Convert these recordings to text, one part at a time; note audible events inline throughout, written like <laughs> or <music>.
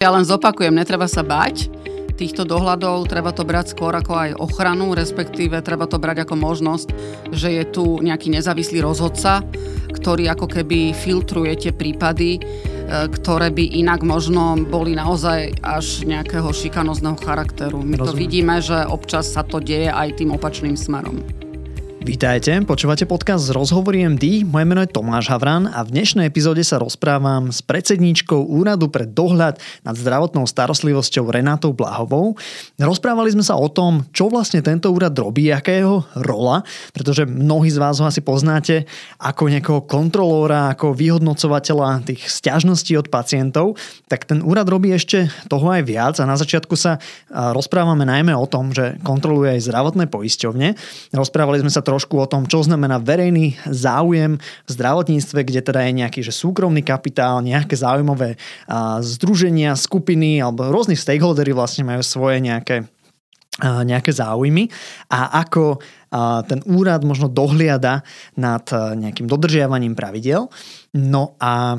Ja len zopakujem, netreba sa bať týchto dohľadov, treba to brať skôr ako aj ochranu, respektíve treba to brať ako možnosť, že je tu nejaký nezávislý rozhodca, ktorý ako keby filtruje tie prípady, e, ktoré by inak možno boli naozaj až nejakého šikanozného charakteru. My Rozumiem. to vidíme, že občas sa to deje aj tým opačným smerom. Vítajte, počúvate podcast z Rozhovory MD, moje meno je Tomáš Havran a v dnešnej epizóde sa rozprávam s predsedníčkou Úradu pre dohľad nad zdravotnou starostlivosťou Renátou Blahovou. Rozprávali sme sa o tom, čo vlastne tento úrad robí, aká je jeho rola, pretože mnohí z vás ho asi poznáte ako nejakého kontrolóra, ako vyhodnocovateľa tých stiažností od pacientov, tak ten úrad robí ešte toho aj viac a na začiatku sa rozprávame najmä o tom, že kontroluje aj zdravotné poisťovne. Rozprávali sme sa trošku o tom, čo znamená verejný záujem v zdravotníctve, kde teda je nejaký že súkromný kapitál, nejaké záujmové združenia, skupiny alebo rôzni stakeholdery vlastne majú svoje nejaké nejaké záujmy a ako ten úrad možno dohliada nad nejakým dodržiavaním pravidel. No a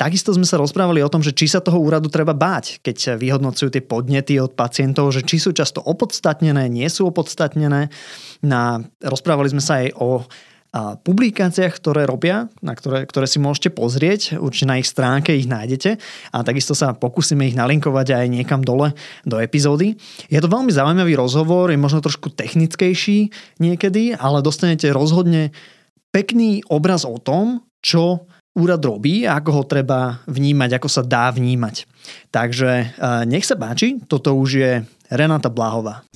Takisto sme sa rozprávali o tom, že či sa toho úradu treba báť, keď vyhodnocujú tie podnety od pacientov, že či sú často opodstatnené, nie sú opodstatnené. Na, rozprávali sme sa aj o a publikáciách, ktoré robia, na ktoré, ktoré si môžete pozrieť, určite na ich stránke ich nájdete a takisto sa pokúsime ich nalinkovať aj niekam dole do epizódy. Je to veľmi zaujímavý rozhovor, je možno trošku technickejší niekedy, ale dostanete rozhodne pekný obraz o tom, čo úrad robí a ako ho treba vnímať, ako sa dá vnímať. Takže nech sa páči, toto už je Renata Blahová.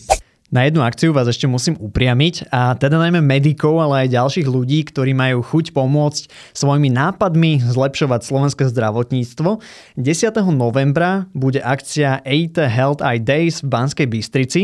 Na jednu akciu vás ešte musím upriamiť a teda najmä medikov, ale aj ďalších ľudí, ktorí majú chuť pomôcť svojimi nápadmi zlepšovať slovenské zdravotníctvo. 10. novembra bude akcia 8 Health Eye Days v Banskej Bystrici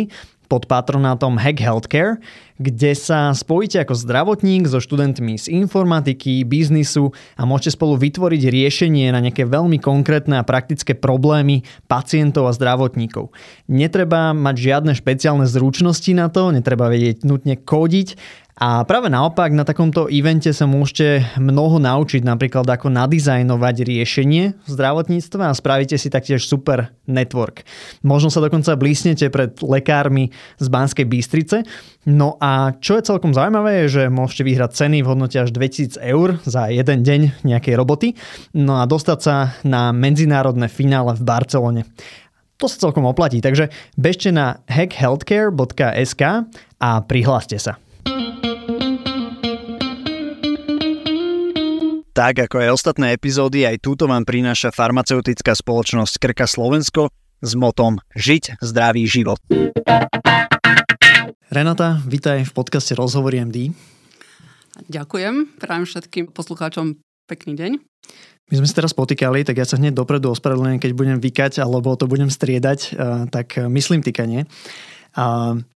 pod patronátom Hack Healthcare, kde sa spojíte ako zdravotník so študentmi z informatiky, biznisu a môžete spolu vytvoriť riešenie na nejaké veľmi konkrétne a praktické problémy pacientov a zdravotníkov. Netreba mať žiadne špeciálne zručnosti na to, netreba vedieť nutne kódiť, a práve naopak na takomto evente sa môžete mnoho naučiť, napríklad ako nadizajnovať riešenie v zdravotníctve a spravíte si taktiež super network. Možno sa dokonca blísnete pred lekármi z Banskej Bystrice. No a čo je celkom zaujímavé je, že môžete vyhrať ceny v hodnote až 2000 eur za jeden deň nejakej roboty, no a dostať sa na medzinárodné finále v Barcelone. To sa celkom oplatí, takže bežte na hackhealthcare.sk a prihláste sa. Tak ako aj ostatné epizódy, aj túto vám prináša farmaceutická spoločnosť Krka Slovensko s motom Žiť zdravý život. Renata, vítaj v podcaste Rozhovory MD. Ďakujem, prajem všetkým poslucháčom pekný deň. My sme sa teraz potýkali, tak ja sa hneď dopredu ospravedlňujem, keď budem vykať alebo to budem striedať, tak myslím týkanie.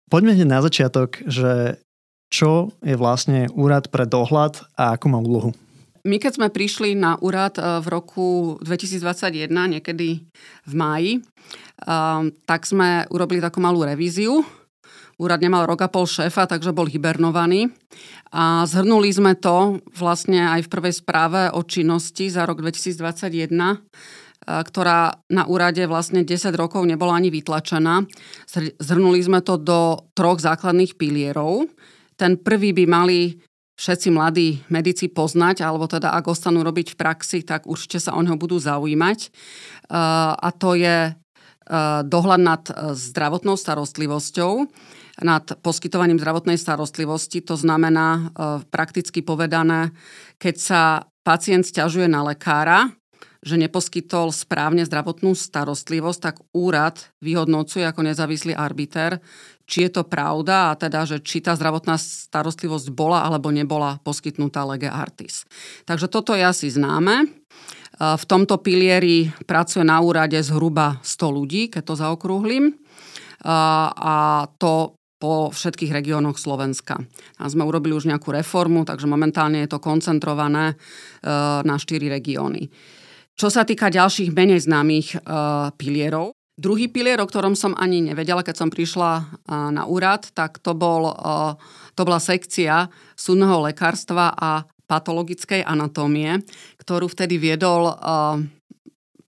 Poďme hneď na začiatok, že čo je vlastne úrad pre dohľad a akú má úlohu? My keď sme prišli na úrad eh, v roku 2021, niekedy v máji, eh, tak sme urobili takú malú revíziu. Úrad nemal rok a pol šéfa, takže bol hibernovaný. A zhrnuli sme to vlastne aj v prvej správe o činnosti za rok 2021 eh, ktorá na úrade vlastne 10 rokov nebola ani vytlačená. Zhrnuli sme to do troch základných pilierov. Ten prvý by mali všetci mladí medici poznať, alebo teda ak ostanú robiť v praxi, tak určite sa o neho budú zaujímať. E, a to je e, dohľad nad e, zdravotnou starostlivosťou, nad poskytovaním zdravotnej starostlivosti. To znamená prakticky povedané, keď sa pacient stiažuje na lekára, že neposkytol správne zdravotnú starostlivosť, tak úrad vyhodnocuje ako nezávislý arbiter, či je to pravda a teda, že či tá zdravotná starostlivosť bola alebo nebola poskytnutá lege artis. Takže toto je asi známe. V tomto pilieri pracuje na úrade zhruba 100 ľudí, keď to zaokrúhlim. A to po všetkých regiónoch Slovenska. A sme urobili už nejakú reformu, takže momentálne je to koncentrované e, na 4 regióny. Čo sa týka ďalších menej známych e, pilierov, Druhý pilier, o ktorom som ani nevedela, keď som prišla na úrad, tak to, bol, to bola sekcia súdneho lekárstva a patologickej anatómie, ktorú vtedy viedol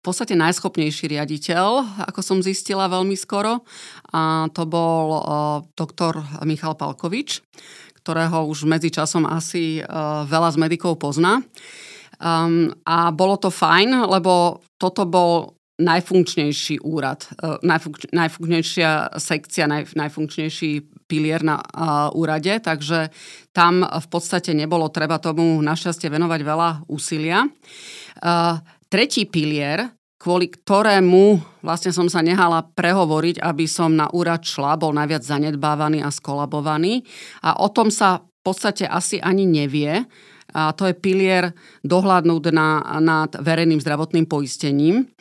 podstate najschopnejší riaditeľ, ako som zistila veľmi skoro. A to bol doktor Michal Palkovič, ktorého už medzičasom asi veľa z medikov pozná. Um, a bolo to fajn, lebo toto bol najfunkčnejší úrad, uh, najfunk- najfunkčnejšia sekcia, naj- najfunkčnejší pilier na uh, úrade, takže tam v podstate nebolo treba tomu našťastie venovať veľa úsilia. Uh, tretí pilier, kvôli ktorému vlastne som sa nehala prehovoriť, aby som na úrad šla, bol najviac zanedbávaný a skolabovaný. A o tom sa v podstate asi ani nevie. A to je pilier dohľadnúť na, nad verejným zdravotným poistením.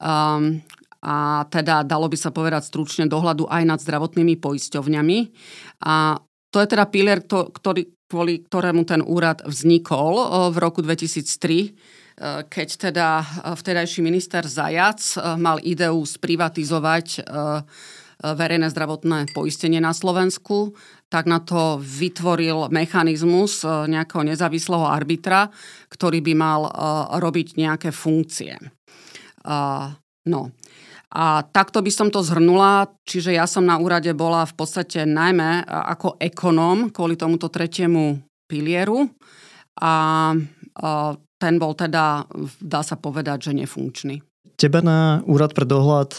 Um, a teda dalo by sa povedať stručne dohľadu aj nad zdravotnými poisťovňami. A to je teda pilier, ktorý, kvôli ktorému ten úrad vznikol v roku 2003 Eh, keď teda eh, vtedajší minister Zajac eh, mal ideu sprivatizovať verejné zdravotné poistenie na Slovensku, tak na to vytvoril mechanizmus nejakého nezávislého arbitra, ktorý by mal robiť nejaké funkcie. No. A takto by som to zhrnula, čiže ja som na úrade bola v podstate najmä ako ekonóm kvôli tomuto tretiemu pilieru a ten bol teda, dá sa povedať, že nefunkčný. Teba na úrad pre dohľad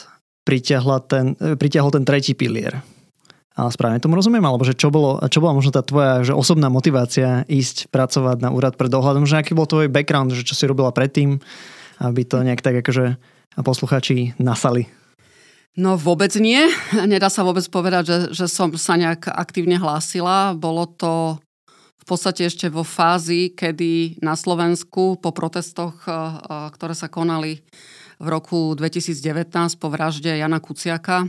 ten, e, pritiahol ten tretí pilier. A správne tomu rozumiem? Alebo že čo, bolo, čo bola možno tá tvoja že osobná motivácia ísť pracovať na úrad pre dohľad? Možno aký bol tvoj background, že čo si robila predtým, aby to nejak tak akože posluchači nasali? No vôbec nie. Nedá sa vôbec povedať, že, že som sa nejak aktívne hlásila. Bolo to v podstate ešte vo fázi, kedy na Slovensku po protestoch, eh, eh, ktoré sa konali v roku 2019 po vražde Jana Kuciaka,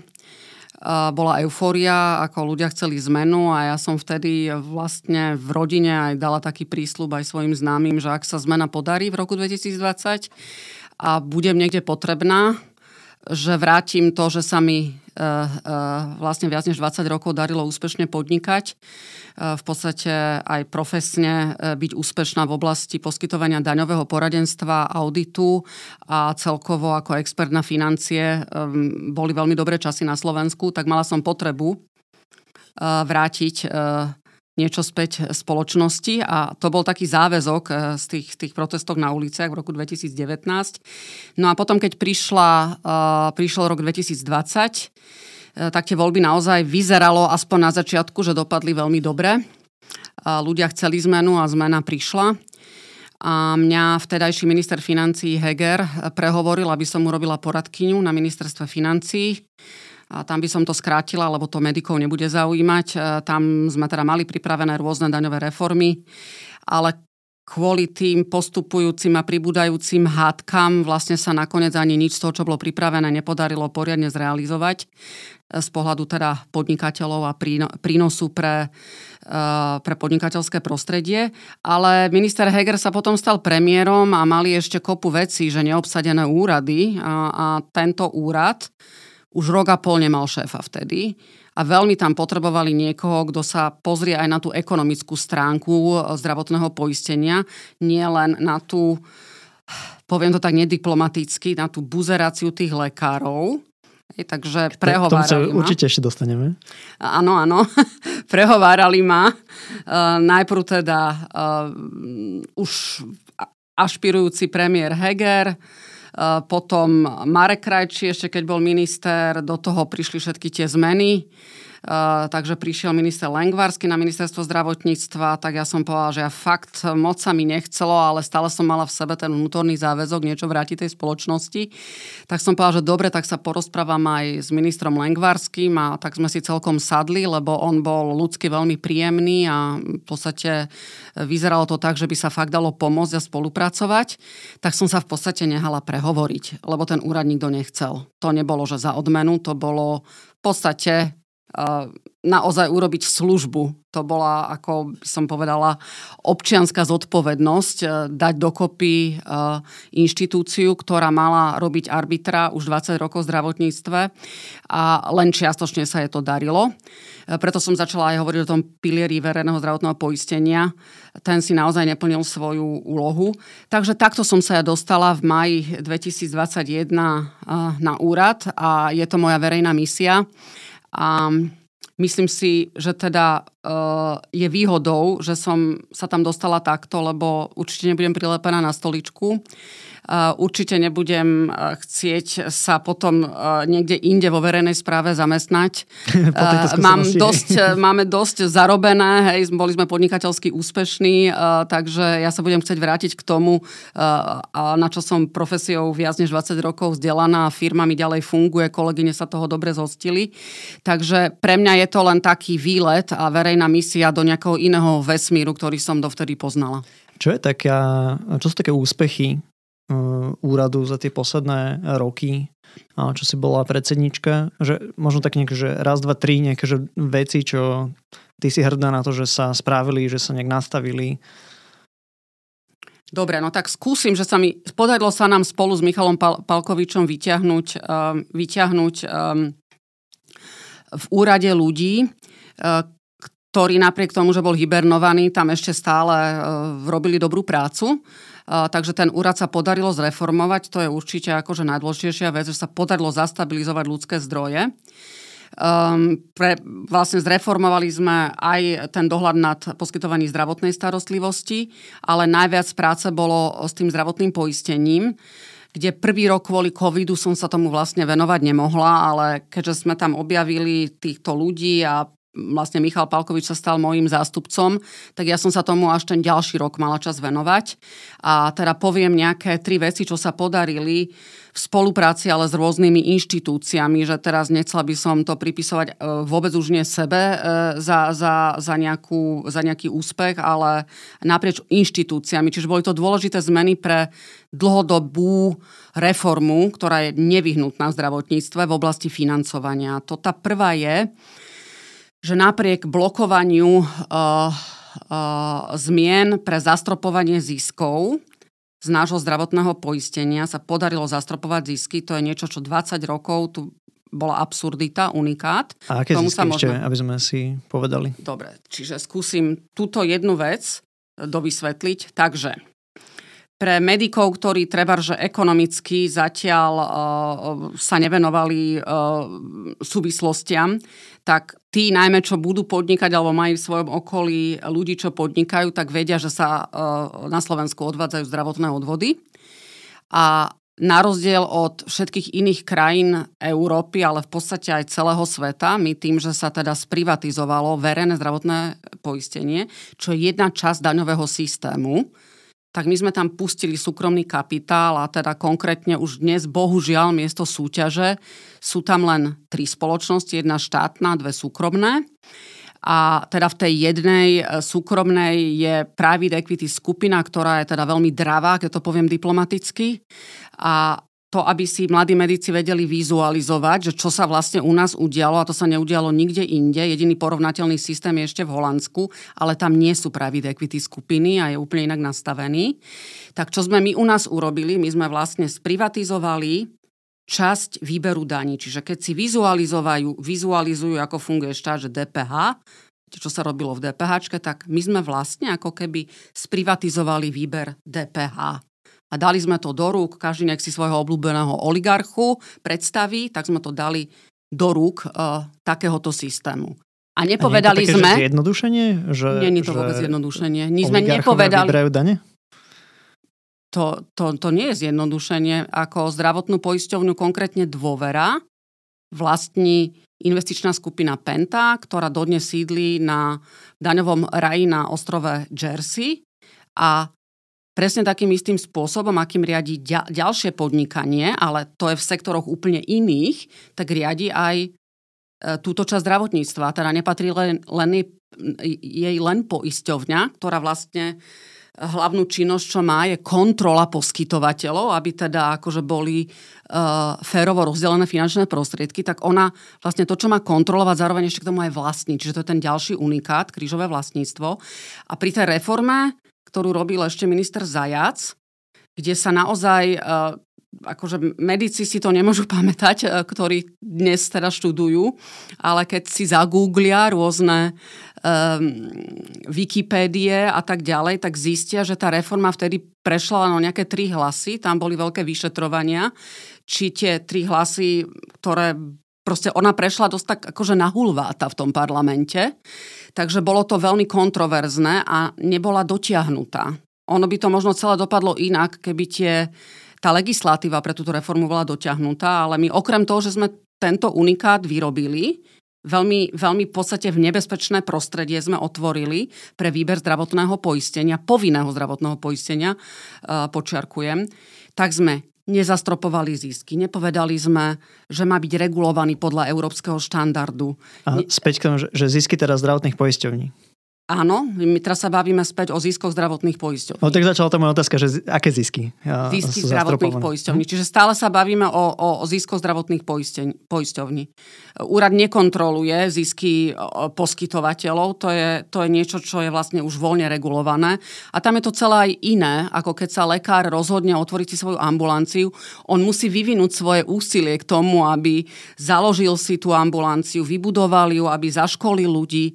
bola eufória, ako ľudia chceli zmenu a ja som vtedy vlastne v rodine aj dala taký prísľub aj svojim známym, že ak sa zmena podarí v roku 2020 a budem niekde potrebná, že vrátim to, že sa mi vlastne viac než 20 rokov darilo úspešne podnikať v podstate aj profesne byť úspešná v oblasti poskytovania daňového poradenstva, auditu a celkovo ako expert na financie boli veľmi dobré časy na Slovensku, tak mala som potrebu vrátiť niečo späť spoločnosti a to bol taký záväzok z tých, tých protestov na uliciach v roku 2019. No a potom, keď prišla, prišiel rok 2020, E, tak tie voľby naozaj vyzeralo aspoň na začiatku, že dopadli veľmi dobre. Ľudia chceli zmenu a zmena prišla. A mňa vtedajší minister financí Heger prehovoril, aby som urobila poradkyňu na ministerstve financí. A tam by som to skrátila, lebo to medikov nebude zaujímať. E, tam sme teda mali pripravené rôzne daňové reformy, ale kvôli tým postupujúcim a pribúdajúcim hádkam vlastne sa nakoniec ani nič z toho, čo bolo pripravené, nepodarilo poriadne zrealizovať e, z pohľadu teda podnikateľov a prínosu pre, e, pre podnikateľské prostredie. Ale minister Heger sa potom stal premiérom a mali ešte kopu vecí, že neobsadené úrady a, a tento úrad už rok a pol nemal šéfa vtedy a veľmi tam potrebovali niekoho, kto sa pozrie aj na tú ekonomickú stránku eh, zdravotného poistenia, nie len na tú, poviem to tak nediplomaticky, na tú buzeráciu tých lekárov, takže prehovárali ma. určite ešte dostaneme. Áno, áno. <laughs> prehovárali ma. Uh, najprv teda uh, už ašpirujúci premiér Heger, potom Marek Krajčí, ešte keď bol minister, do toho prišli všetky tie zmeny. Uh, takže prišiel minister Lengvarsky na ministerstvo zdravotníctva, tak ja som povedala, že ja fakt moc sa mi nechcelo, ale stále som mala v sebe ten vnútorný záväzok niečo vrátiť tej spoločnosti. Tak som povedala, že dobre, tak sa porozprávam aj s ministrom Lengvarským a tak sme si celkom sadli, lebo on bol ľudsky veľmi príjemný a v podstate vyzeralo to tak, že by sa fakt dalo pomôcť a spolupracovať. Tak som sa v podstate nehala prehovoriť, lebo ten úrad nikto nechcel. To nebolo, že za odmenu, to bolo v podstate naozaj urobiť službu. To bola, ako by som povedala, občianská zodpovednosť, e, dať dokopy e, inštitúciu, ktorá mala robiť arbitra už 20 rokov v zdravotníctve a len čiastočne sa je to darilo. Preto som začala aj hovoriť o tom pilieri verejného zdravotného poistenia. Ten si naozaj neplnil svoju úlohu. Takže takto som sa ja dostala v maji 2021 na úrad a je to moja verejná misia. A myslím si, že teda uh, je výhodou, že som sa tam dostala takto, lebo určite nebudem prilepená na stoličku. Určite nebudem e, chcieť sa potom e, niekde inde vo verejnej správe zamestnať. <laughs> Mám dosť, máme dosť zarobené, hej, boli sme podnikateľsky úspešní, takže ja sa budem chcieť vrátiť k tomu, na čo som profesiou viac než 20 rokov vzdelaná, firma mi ďalej funguje, kolegyne sa toho dobre zhostili. Takže pre mňa je to len taký výlet a verejná misia do nejakého iného vesmíru, ktorý som dovtedy poznala. Čo, je taká, čo sú také úspechy Eh, úradu za tie posledné roky, čo si bola predsednička, že možno tak nejak, že raz, dva, tri nejaké že veci, čo ty si hrdá na to, že sa spravili, že sa nejak nastavili. Dobre, no tak skúsim, že sa mi podarilo sa nám spolu s Michalom Pal- Palkovičom vyťahnuť, um, vyťahnuť um, v úrade ľudí, uh, ktorí napriek tomu, že bol hibernovaný, tam ešte stále uh, robili dobrú prácu takže ten úrad sa podarilo zreformovať, to je určite akože najdôležitejšia vec, že sa podarilo zastabilizovať ľudské zdroje. Um, pre, vlastne zreformovali sme aj ten dohľad nad poskytovaním zdravotnej starostlivosti, ale najviac práce bolo s tým zdravotným poistením kde prvý rok kvôli covidu som sa tomu vlastne venovať nemohla, ale keďže sme tam objavili týchto ľudí a vlastne Michal Palkovič sa stal môjim zástupcom, tak ja som sa tomu až ten ďalší rok mala čas venovať. A teda poviem nejaké tri veci, čo sa podarili v spolupráci ale s rôznymi inštitúciami, že teraz nechcela by som to pripisovať e, vôbec už nie sebe e, za, za, za, nejakú, za nejaký úspech, ale naprieč inštitúciami. Čiže boli to dôležité zmeny pre dlhodobú reformu, ktorá je nevyhnutná v zdravotníctve v oblasti financovania. To tá prvá je, že napriek blokovaniu uh, uh, zmien pre zastropovanie ziskov z nášho zdravotného poistenia sa podarilo zastropovať zisky. To je niečo, čo 20 rokov tu bola absurdita, unikát. A aké Tomu zisky možno... ešte, aby sme si povedali? Dobre, čiže skúsim túto jednu vec dovysvetliť. Takže pre medikov, ktorí treba, že ekonomicky zatiaľ uh, sa nevenovali uh, súvislostiam, tak tí najmä, čo budú podnikať alebo majú v svojom okolí ľudí, čo podnikajú, tak vedia, že sa uh, na Slovensku odvádzajú zdravotné odvody. A na rozdiel od všetkých iných krajín Európy, ale v podstate aj celého sveta, my tým, že sa teda sprivatizovalo verejné zdravotné poistenie, čo je jedna časť daňového systému, tak my sme tam pustili súkromný kapitál a teda konkrétne už dnes bohužiaľ miesto súťaže sú tam len tri spoločnosti, jedna štátna, dve súkromné. A teda v tej jednej e, súkromnej je private equity skupina, ktorá je teda veľmi dravá, keď to poviem diplomaticky. A to, aby si mladí medici vedeli vizualizovať, že čo sa vlastne u nás udialo, a to sa neudialo nikde inde. Jediný porovnateľný systém je ešte v Holandsku, ale tam nie sú private equity skupiny a je úplne inak nastavený. Tak čo sme my u nás urobili? My sme vlastne sprivatizovali časť výberu daní. Čiže keď si vizualizujú, vizualizujú ako funguje štát, že DPH, čo sa robilo v DPH, tak my sme vlastne ako keby sprivatizovali výber DPH a dali sme to do rúk, každý nech si svojho obľúbeného oligarchu predstaví, tak sme to dali do rúk uh, takéhoto systému. A nepovedali a nie je to také, sme... Že zjednodušenie? Že, nie je to že vôbec zjednodušenie. My sme nepovedali... dane? To, to, to nie je zjednodušenie. Ako zdravotnú poisťovňu konkrétne dôvera vlastní investičná skupina Penta, ktorá dodnes sídli na daňovom raji na ostrove Jersey a presne takým istým spôsobom, akým riadi ďalšie podnikanie, ale to je v sektoroch úplne iných, tak riadi aj e, túto časť zdravotníctva. Teda nepatrí len, len jej, len poisťovňa, ktorá vlastne hlavnú činnosť, čo má, je kontrola poskytovateľov, aby teda akože boli uh, férovo rozdelené finančné prostriedky, tak ona vlastne to, čo má kontrolovať, zároveň ešte k tomu aj vlastní. Čiže to je ten ďalší unikát, krížové vlastníctvo. A pri tej reforme, ktorú robil ešte minister Zajac, kde sa naozaj uh, akože medici si to nemôžu <laughs> pamätať, uh, ktorí dnes teda študujú, ale keď si zagooglia rôzne um, Wikipédie a tak ďalej, tak zistia, že tá reforma vtedy prešla len o nejaké tri hlasy, tam boli veľké vyšetrovania, či tie tri hlasy, ktoré proste ona prešla dosť tak akože na hulváta v tom parlamente, takže bolo to veľmi kontroverzné a nebola dotiahnutá. Ono by to možno celé dopadlo inak, keby tie, tá legislatíva pre túto reformu bola dotiahnutá, ale my okrem toho, že sme tento unikát vyrobili, veľmi, veľmi v podstate v nebezpečné prostredie sme otvorili pre výber zdravotného poistenia, povinného zdravotného poistenia, uh, počiarkujem, tak sme nezastropovali zisky. Nepovedali sme, že má byť regulovaný podľa európskeho štandardu. A späť k tomu, že zisky teda zdravotných poisťovní. Áno, my teraz sa bavíme späť o ziskoch zdravotných poisťovní. No tak začala to moja otázka, že aké zisky? Zisky zdravotných poisťovní. Hm? Čiže stále sa bavíme o, o, o ziskoch zdravotných poisťovní. Úrad nekontroluje zisky poskytovateľov, to je, to je niečo, čo je vlastne už voľne regulované. A tam je to celé aj iné, ako keď sa lekár rozhodne otvoriť si svoju ambulanciu. On musí vyvinúť svoje úsilie k tomu, aby založil si tú ambulanciu, vybudoval ju, aby zaškolil ľudí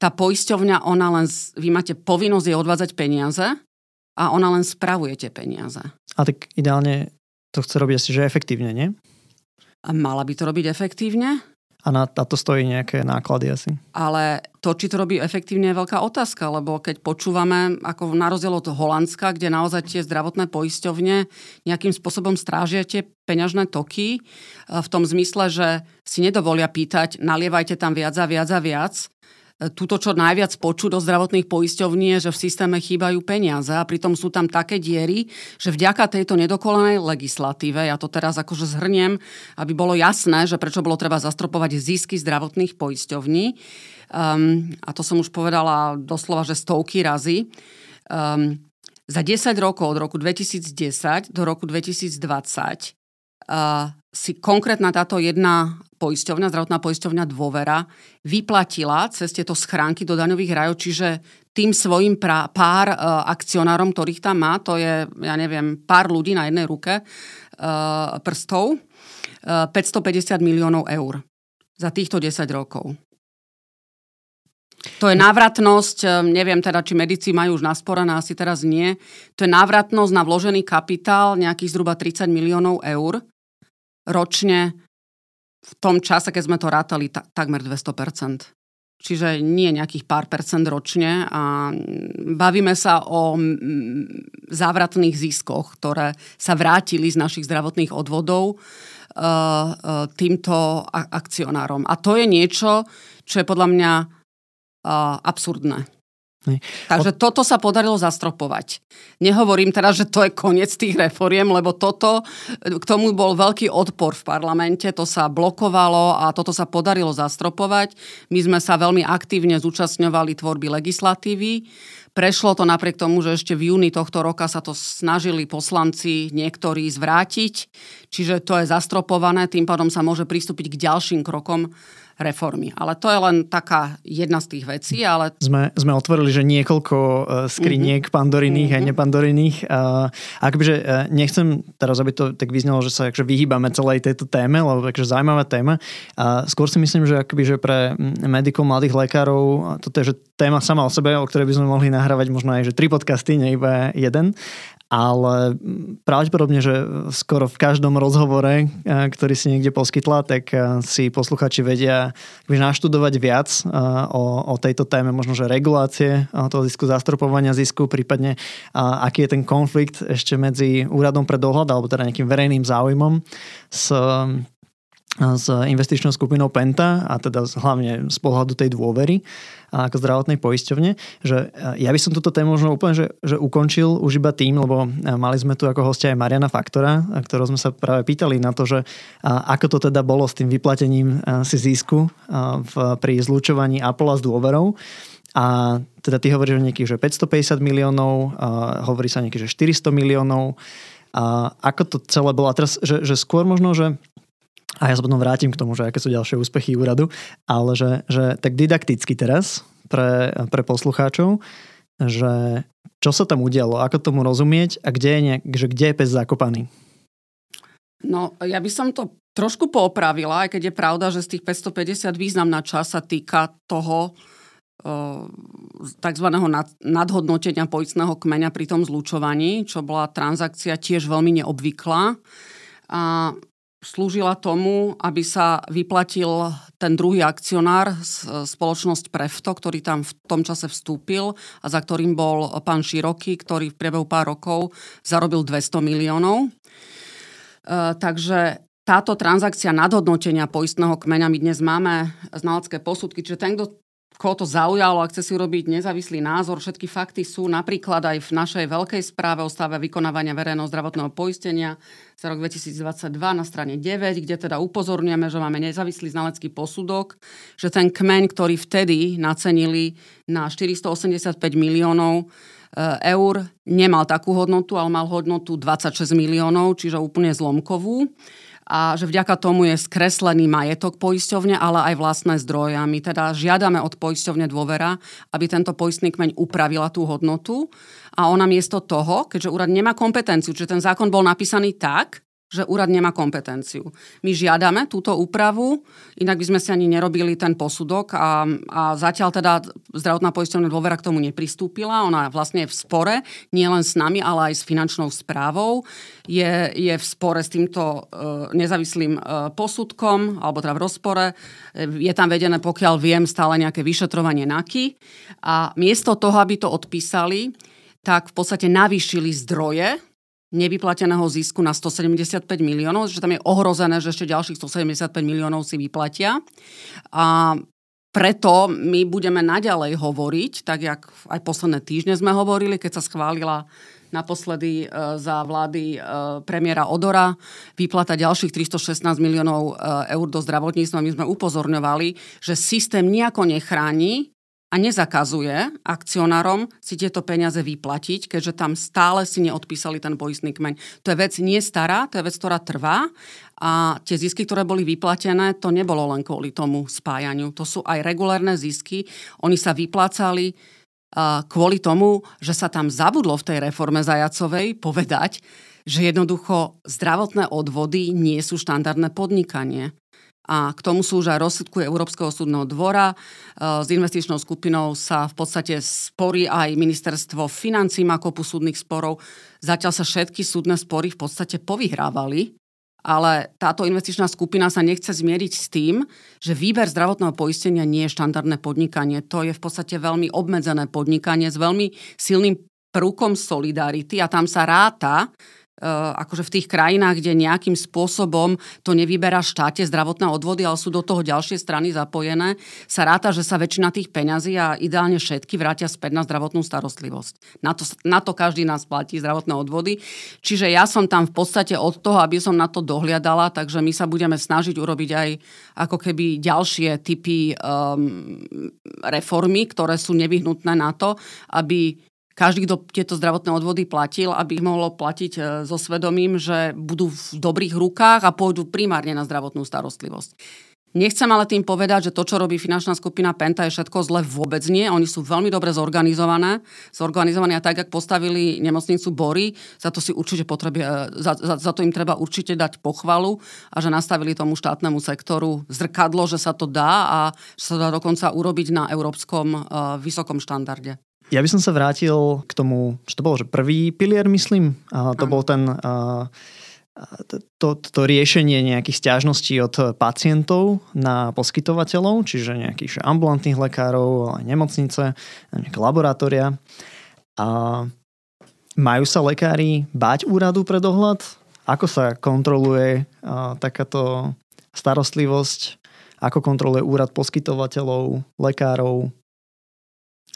tá poisťovňa, ona len, vy máte povinnosť jej odvádzať peniaze a ona len spravuje tie peniaze. A tak ideálne to chce robiť asi, že efektívne, nie? A mala by to robiť efektívne? A na, na to stojí nejaké náklady asi. Ale to, či to robí efektívne, je veľká otázka, lebo keď počúvame, ako na rozdiel od Holandska, kde naozaj tie zdravotné poisťovne nejakým spôsobom strážia tie peňažné toky, v tom zmysle, že si nedovolia pýtať, nalievajte tam viac a viac a viac, Tuto, čo najviac počú do zdravotných poisťovní je, že v systéme chýbajú peniaze a pritom sú tam také diery, že vďaka tejto nedokolenej legislatíve, ja to teraz akože zhrniem, aby bolo jasné, že prečo bolo treba zastropovať zisky zdravotných poisťovní, um, a to som už povedala doslova, že stovky razy, um, za 10 rokov od roku 2010 do roku 2020 uh, si konkrétna táto jedna poisťovňa, zdravotná poisťovňa Dôvera, vyplatila cez tieto schránky do daňových rajov, čiže tým svojim pra, pár uh, akcionárom, ktorých tam má, to je, ja neviem, pár ľudí na jednej ruke uh, prstov, uh, 550 miliónov eur za týchto 10 rokov. To je návratnosť, neviem teda, či medici majú už nasporené, asi teraz nie. To je návratnosť na vložený kapitál nejakých zhruba 30 miliónov eur ročne v tom čase, keď sme to rátali, ta, takmer 200%. Čiže nie nejakých pár percent ročne a bavíme sa o závratných ziskoch, ktoré sa vrátili z našich zdravotných odvodov e, e, týmto akcionárom. A to je niečo, čo je podľa mňa e, absurdné. Takže toto sa podarilo zastropovať. Nehovorím teraz, že to je koniec tých reforiem, lebo toto, k tomu bol veľký odpor v parlamente, to sa blokovalo a toto sa podarilo zastropovať. My sme sa veľmi aktívne zúčastňovali tvorby legislatívy. Prešlo to napriek tomu, že ešte v júni tohto roka sa to snažili poslanci niektorí zvrátiť, čiže to je zastropované, tým pádom sa môže pristúpiť k ďalším krokom reformy. Ale to je len taká jedna z tých vecí. Ale... Sme, sme otvorili, že niekoľko uh, skriniek mm-hmm. pandoriných mm-hmm. a nepandoriných. Uh, akože uh, nechcem teraz, aby to tak vyznelo, že sa akože vyhýbame celej tejto téme, lebo takže zaujímavá téma. Uh, skôr si myslím, že akoby, že pre medikov, mladých lekárov, toto je že téma sama o sebe, o ktorej by sme mohli nahrávať možno aj že tri podcasty, nie iba jeden ale pravdepodobne, že skoro v každom rozhovore, eh, ktorý si niekde poskytla, tak eh, si posluchači vedia naštudovať viac eh, o, o tejto téme, možno, že regulácie toho zisku, zastropovania zisku, prípadne aký je ten konflikt ešte medzi úradom pre dohľad alebo teda nejakým verejným záujmom s s investičnou skupinou Penta a teda hlavne z pohľadu tej dôvery ako zdravotnej poisťovne, že e, ja by som túto tému možno úplne že, že ukončil už iba tým, lebo e, mali sme tu ako hostia aj Mariana Faktora, ktorého sme sa práve pýtali na to, že ako to teda bolo s tým vyplatením si zisku pri zlučovaní Apple s dôverou. a teda ty hovoríš o nejakých, že 550 miliónov, a hovorí sa nejakých, že 400 miliónov. A ako to celé bolo? A teraz, že, že skôr možno, že a ja sa potom vrátim k tomu, že aké sú ďalšie úspechy úradu, ale že, že tak didakticky teraz pre, pre poslucháčov, že čo sa tam udialo, ako tomu rozumieť a kde je, nejak, že kde je pes zakopaný? No, ja by som to trošku poopravila, aj keď je pravda, že z tých 550 významná časť sa týka toho tzv. nadhodnotenia poistného kmeňa pri tom zlučovaní, čo bola transakcia tiež veľmi neobvyklá. A slúžila tomu, aby sa vyplatil ten druhý akcionár, spoločnosť Prefto, ktorý tam v tom čase vstúpil a za ktorým bol pán Široký, ktorý v priebehu pár rokov zarobil 200 miliónov. E, takže táto transakcia nadhodnotenia poistného kmeňa, my dnes máme znalecké posudky, čiže ten, kto koho to zaujalo a chce si urobiť nezávislý názor, všetky fakty sú napríklad aj v našej veľkej správe o stave vykonávania verejného zdravotného poistenia za rok 2022 na strane 9, kde teda upozorňujeme, že máme nezávislý znalecký posudok, že ten kmeň, ktorý vtedy nacenili na 485 miliónov eh, eur, nemal takú hodnotu, ale mal hodnotu 26 miliónov, čiže úplne zlomkovú a že vďaka tomu je skreslený majetok poisťovne, ale aj vlastné zdroje. A my teda žiadame od poisťovne dôvera, aby tento poistný kmeň upravila tú hodnotu a ona miesto toho, keďže úrad nemá kompetenciu, čiže ten zákon bol napísaný tak, že úrad nemá kompetenciu. My žiadame túto úpravu, inak by sme si ani nerobili ten posudok a, a zatiaľ teda zdravotná poisťovná dôvera k tomu nepristúpila. Ona vlastne je v spore, nie len s nami, ale aj s finančnou správou. Je, je v spore s týmto e, nezávislým e, posudkom, alebo teda v rozpore. E, je tam vedené, pokiaľ viem, stále nejaké vyšetrovanie NAKY. A miesto toho, aby to odpísali, tak v podstate navýšili zdroje nevyplateného zisku na 175 miliónov, že tam je ohrozené, že ešte ďalších 175 miliónov si vyplatia. A preto my budeme naďalej hovoriť, tak jak aj posledné týždne sme hovorili, keď sa schválila naposledy e, za vlády e, premiéra Odora vyplata ďalších 316 miliónov e, eur do zdravotníctva. My sme upozorňovali, že systém nejako nechráni a nezakazuje akcionárom si tieto peniaze vyplatiť, keďže tam stále si neodpísali ten poistný kmeň. To je vec nie stará, to je vec, ktorá trvá a tie zisky, ktoré boli vyplatené, to nebolo len kvôli tomu spájaniu. To sú aj regulárne zisky. Oni sa vyplácali kvôli tomu, že sa tam zabudlo v tej reforme Zajacovej povedať, že jednoducho zdravotné odvody nie sú štandardné podnikanie a k tomu sú už aj rozsudku Európskeho súdneho dvora. E, s investičnou skupinou sa v podstate sporí aj ministerstvo financí, má kopu súdnych sporov. Zatiaľ sa všetky súdne spory v podstate povyhrávali, ale táto investičná skupina sa nechce zmieriť s tým, že výber zdravotného poistenia nie je štandardné podnikanie. To je v podstate veľmi obmedzené podnikanie s veľmi silným prúkom solidarity a tam sa ráta akože v tých krajinách, kde nejakým spôsobom to nevyberá štáte zdravotné odvody, ale sú do toho ďalšie strany zapojené, sa ráta, že sa väčšina tých peňazí a ideálne všetky vrátia späť na zdravotnú starostlivosť. Na to, na to každý nás platí zdravotné odvody. Čiže ja som tam v podstate od toho, aby som na to dohliadala, takže my sa budeme snažiť urobiť aj ako keby ďalšie typy um, reformy, ktoré sú nevyhnutné na to, aby každý, kto tieto zdravotné odvody platil, aby ich mohlo platiť e, so svedomím, že budú v dobrých rukách a pôjdu primárne na zdravotnú starostlivosť. Nechcem ale tým povedať, že to, čo robí finančná skupina Penta, je všetko zle. Vôbec nie. Oni sú veľmi dobre zorganizované. Zorganizované a tak, ak postavili nemocnicu Bory, za to si určite potrebie, e, za, za, za to im treba určite dať pochvalu a že nastavili tomu štátnemu sektoru zrkadlo, že sa to dá a že sa dá dokonca urobiť na európskom uh, vysokom štandarde. Ja by som sa vrátil k tomu, čo to bolo, že prvý pilier, myslím. A to ano. bol ten... A, to, to riešenie nejakých stiažností od pacientov na poskytovateľov, čiže nejakých ambulantných lekárov, nemocnice, nejaké laboratória. A majú sa lekári báť úradu pre dohľad? Ako sa kontroluje a, takáto starostlivosť? Ako kontroluje úrad poskytovateľov, lekárov?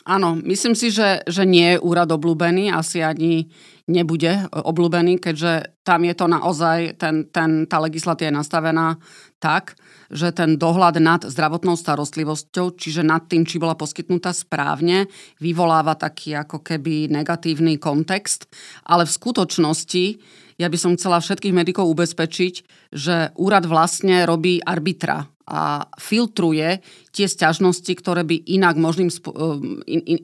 Áno, myslím si, že, že nie je úrad obľúbený, asi ani nebude obľúbený, keďže tam je to naozaj, ten, ten, tá legislatíva je nastavená tak, že ten dohľad nad zdravotnou starostlivosťou, čiže nad tým, či bola poskytnutá správne, vyvoláva taký ako keby negatívny kontext. Ale v skutočnosti ja by som chcela všetkých medikov ubezpečiť, že úrad vlastne robí arbitra a filtruje tie sťažnosti, ktoré by inak možným... Sp- in, in,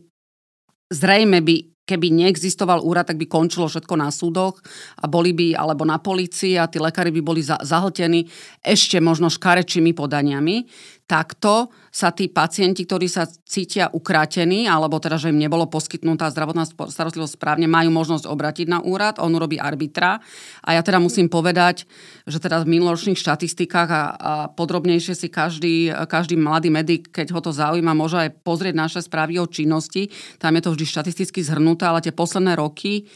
zrejme by keby neexistoval úrad, tak by končilo všetko na súdoch a boli by, alebo na policii a tí lekári by boli zahltení ešte možno škarečými podaniami takto sa tí pacienti, ktorí sa cítia ukrátení, alebo teda, že im nebolo poskytnutá zdravotná starostlivosť správne, majú možnosť obratiť na úrad, on urobí arbitra. A ja teda musím povedať, že teda v minuloročných štatistikách a, a podrobnejšie si každý, každý mladý medic, keď ho to zaujíma, môže aj pozrieť naše správy o činnosti. Tam je to vždy štatisticky zhrnuté, ale tie posledné roky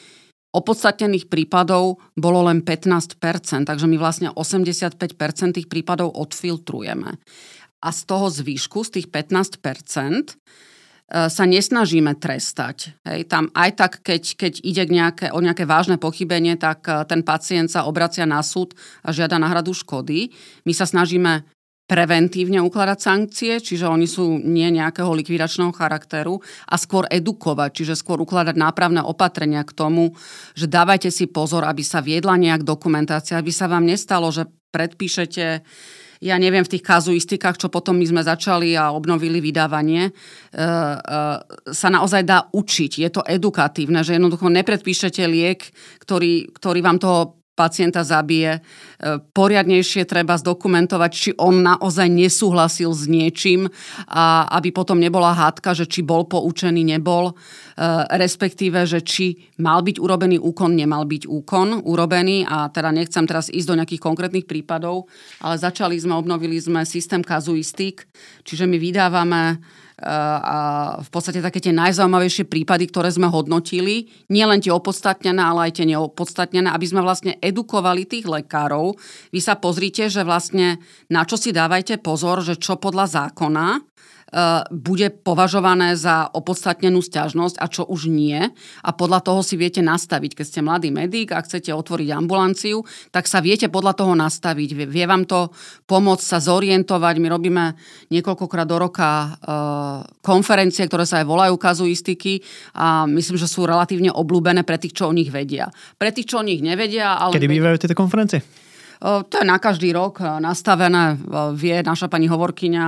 opodstatnených prípadov bolo len 15%, takže my vlastne 85% tých prípadov odfiltrujeme a z toho zvýšku, z tých 15 e, sa nesnažíme trestať. Hej, tam aj tak, keď, keď ide nejaké, o nejaké vážne pochybenie, tak e, ten pacient sa obracia na súd a žiada náhradu škody. My sa snažíme preventívne ukladať sankcie, čiže oni sú nie nejakého likvidačného charakteru a skôr edukovať, čiže skôr ukladať nápravné opatrenia k tomu, že dávajte si pozor, aby sa viedla nejak dokumentácia, aby sa vám nestalo, že predpíšete ja neviem, v tých kazuistikách, čo potom my sme začali a obnovili vydávanie, e, e, sa naozaj dá učiť. Je to edukatívne, že jednoducho nepredpíšete liek, ktorý, ktorý vám toho pacienta zabije. E, poriadnejšie treba zdokumentovať, či on naozaj nesúhlasil s niečím a aby potom nebola hádka, že či bol poučený, nebol, e, respektíve, že či mal byť urobený úkon, nemal byť úkon urobený a teda nechcem teraz ísť do nejakých konkrétnych prípadov, ale začali sme, obnovili sme systém kazuistik, čiže my vydávame a v podstate také tie najzaujímavejšie prípady, ktoré sme hodnotili, nie len tie opodstatnené, ale aj tie neopodstatnené, aby sme vlastne edukovali tých lekárov. Vy sa pozrite, že vlastne na čo si dávajte pozor, že čo podľa zákona bude považované za opodstatnenú stiažnosť a čo už nie. A podľa toho si viete nastaviť. Keď ste mladý medic a chcete otvoriť ambulanciu, tak sa viete podľa toho nastaviť. Vie vám to pomôcť sa zorientovať. My robíme niekoľkokrát do roka e, konferencie, ktoré sa aj volajú kazuistiky a myslím, že sú relatívne oblúbené pre tých, čo o nich vedia. Pre tých, čo o nich nevedia. Ale Kedy bývajú tieto konferencie? To je na každý rok nastavené. Vie naša pani hovorkyňa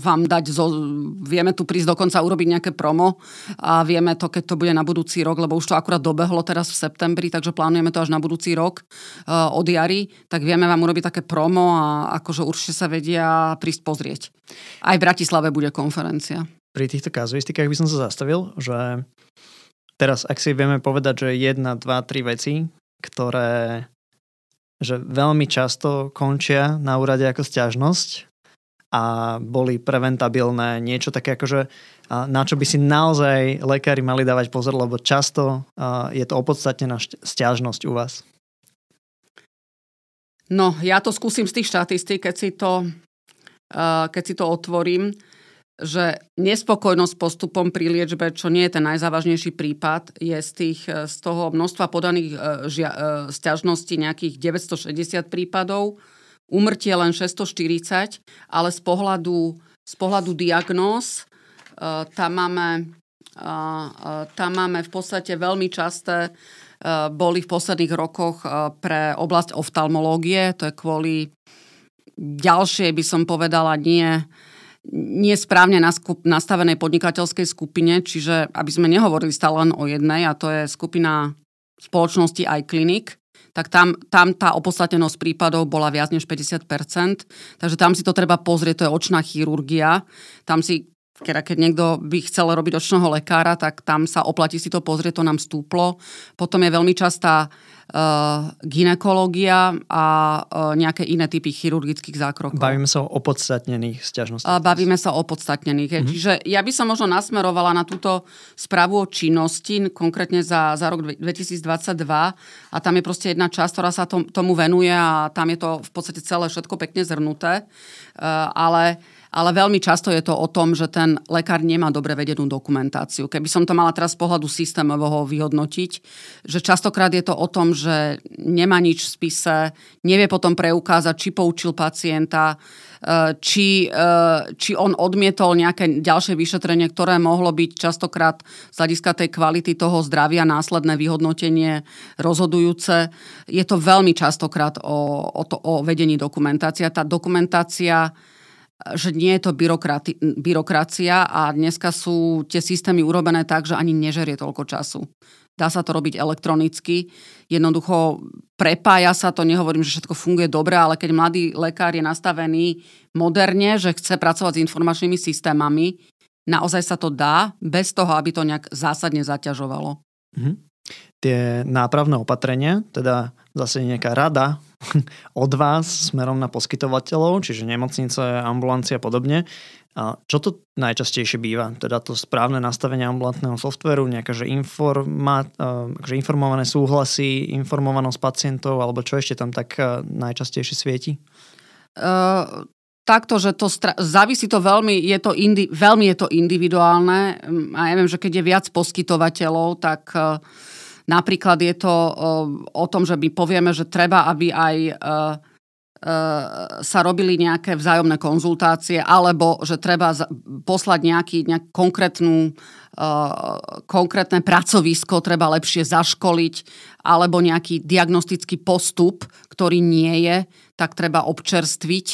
vám dať, zo, vieme tu prísť dokonca urobiť nejaké promo a vieme to, keď to bude na budúci rok, lebo už to akurát dobehlo teraz v septembri, takže plánujeme to až na budúci rok od jary, tak vieme vám urobiť také promo a akože určite sa vedia prísť pozrieť. Aj v Bratislave bude konferencia. Pri týchto kazuistikách by som sa zastavil, že teraz ak si vieme povedať, že jedna, dva, tri veci, ktoré že veľmi často končia na úrade ako stiažnosť a boli preventabilné, niečo také akože na čo by si naozaj lekári mali dávať pozor, lebo často je to opodstatnená stiažnosť u vás. No, ja to skúsim z tých štatistík, keď si to, keď si to otvorím že nespokojnosť postupom pri liečbe, čo nie je ten najzávažnejší prípad, je z, tých, e, z toho množstva podaných e, žia, e, stiažností nejakých 960 prípadov, umrtie len 640, ale z pohľadu, z pohľadu diagnóz tam máme, tam máme v podstate veľmi časté boli v posledných rokoch pre oblasť oftalmológie, to je kvôli ďalšej, by som povedala, nie nesprávne nastavenej podnikateľskej skupine, čiže aby sme nehovorili stále len o jednej, a to je skupina spoločnosti iClinic, tak tam, tam tá opodstatnenosť prípadov bola viac než 50%. Takže tam si to treba pozrieť, to je očná chirurgia. Tam si, keď, keď niekto by chcel robiť očného lekára, tak tam sa oplatí si to pozrieť, to nám stúplo. Potom je veľmi častá ginekológia a nejaké iné typy chirurgických zákrokov. Bavíme sa o opodstatnených sťažnostiach. Bavíme sa o opodstatnených. Mm-hmm. Čiže ja by som možno nasmerovala na túto správu o činnosti, konkrétne za, za rok 2022 a tam je proste jedna časť, ktorá sa tom, tomu venuje a tam je to v podstate celé všetko pekne zhrnuté. Ale ale veľmi často je to o tom, že ten lekár nemá dobre vedenú dokumentáciu. Keby som to mala teraz z pohľadu systémového vyhodnotiť, že častokrát je to o tom, že nemá nič v spise, nevie potom preukázať, či poučil pacienta, e, či, e, či on odmietol nejaké ďalšie vyšetrenie, ktoré mohlo byť častokrát z hľadiska tej kvality toho zdravia následné vyhodnotenie rozhodujúce. Je to veľmi častokrát o, o, to, o vedení dokumentácia. Tá dokumentácia že nie je to byrokracia a dneska sú tie systémy urobené tak, že ani nežerie toľko času. Dá sa to robiť elektronicky. Jednoducho prepája sa to, nehovorím, že všetko funguje dobre, ale keď mladý lekár je nastavený moderne, že chce pracovať s informačnými systémami, naozaj sa to dá, bez toho, aby to nejak zásadne zaťažovalo. Mhm. Tie nápravné opatrenia, teda zase nejaká rada <laughs> od vás smerom na poskytovateľov, čiže nemocnice, ambulancia a podobne. A čo to najčastejšie býva? Teda to správne nastavenie ambulantného softveru, nejaká že, informa, že informované súhlasy, informovanosť pacientov, alebo čo ešte tam tak najčastejšie svieti? Uh, takto, že to stra- závisí to veľmi, je to indi- veľmi je to individuálne a ja viem, že keď je viac poskytovateľov, tak uh, Napríklad je to o tom, že my povieme, že treba, aby aj e, e, sa robili nejaké vzájomné konzultácie, alebo že treba poslať nejaký, nejak konkrétnu, konkrétne pracovisko, treba lepšie zaškoliť, alebo nejaký diagnostický postup, ktorý nie je, tak treba občerstviť.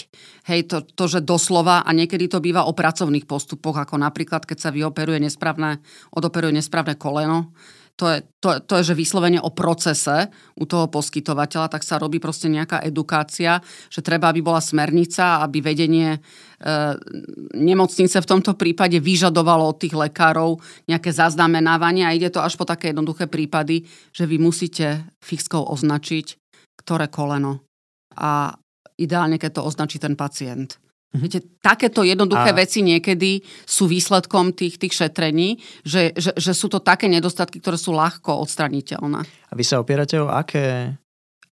Hej, to, to, že doslova, a niekedy to býva o pracovných postupoch, ako napríklad, keď sa vyoperuje nesprávne, odoperuje nesprávne koleno, to je, to, to je, že vyslovene o procese u toho poskytovateľa, tak sa robí proste nejaká edukácia, že treba, aby bola smernica, aby vedenie e, nemocnice v tomto prípade vyžadovalo od tých lekárov nejaké zaznamenávanie a ide to až po také jednoduché prípady, že vy musíte fixkou označiť, ktoré koleno. A ideálne, keď to označí ten pacient. Mhm. Viete, takéto jednoduché a... veci niekedy sú výsledkom tých, tých šetrení, že, že, že sú to také nedostatky, ktoré sú ľahko odstraniteľné. A vy sa opierate o aké,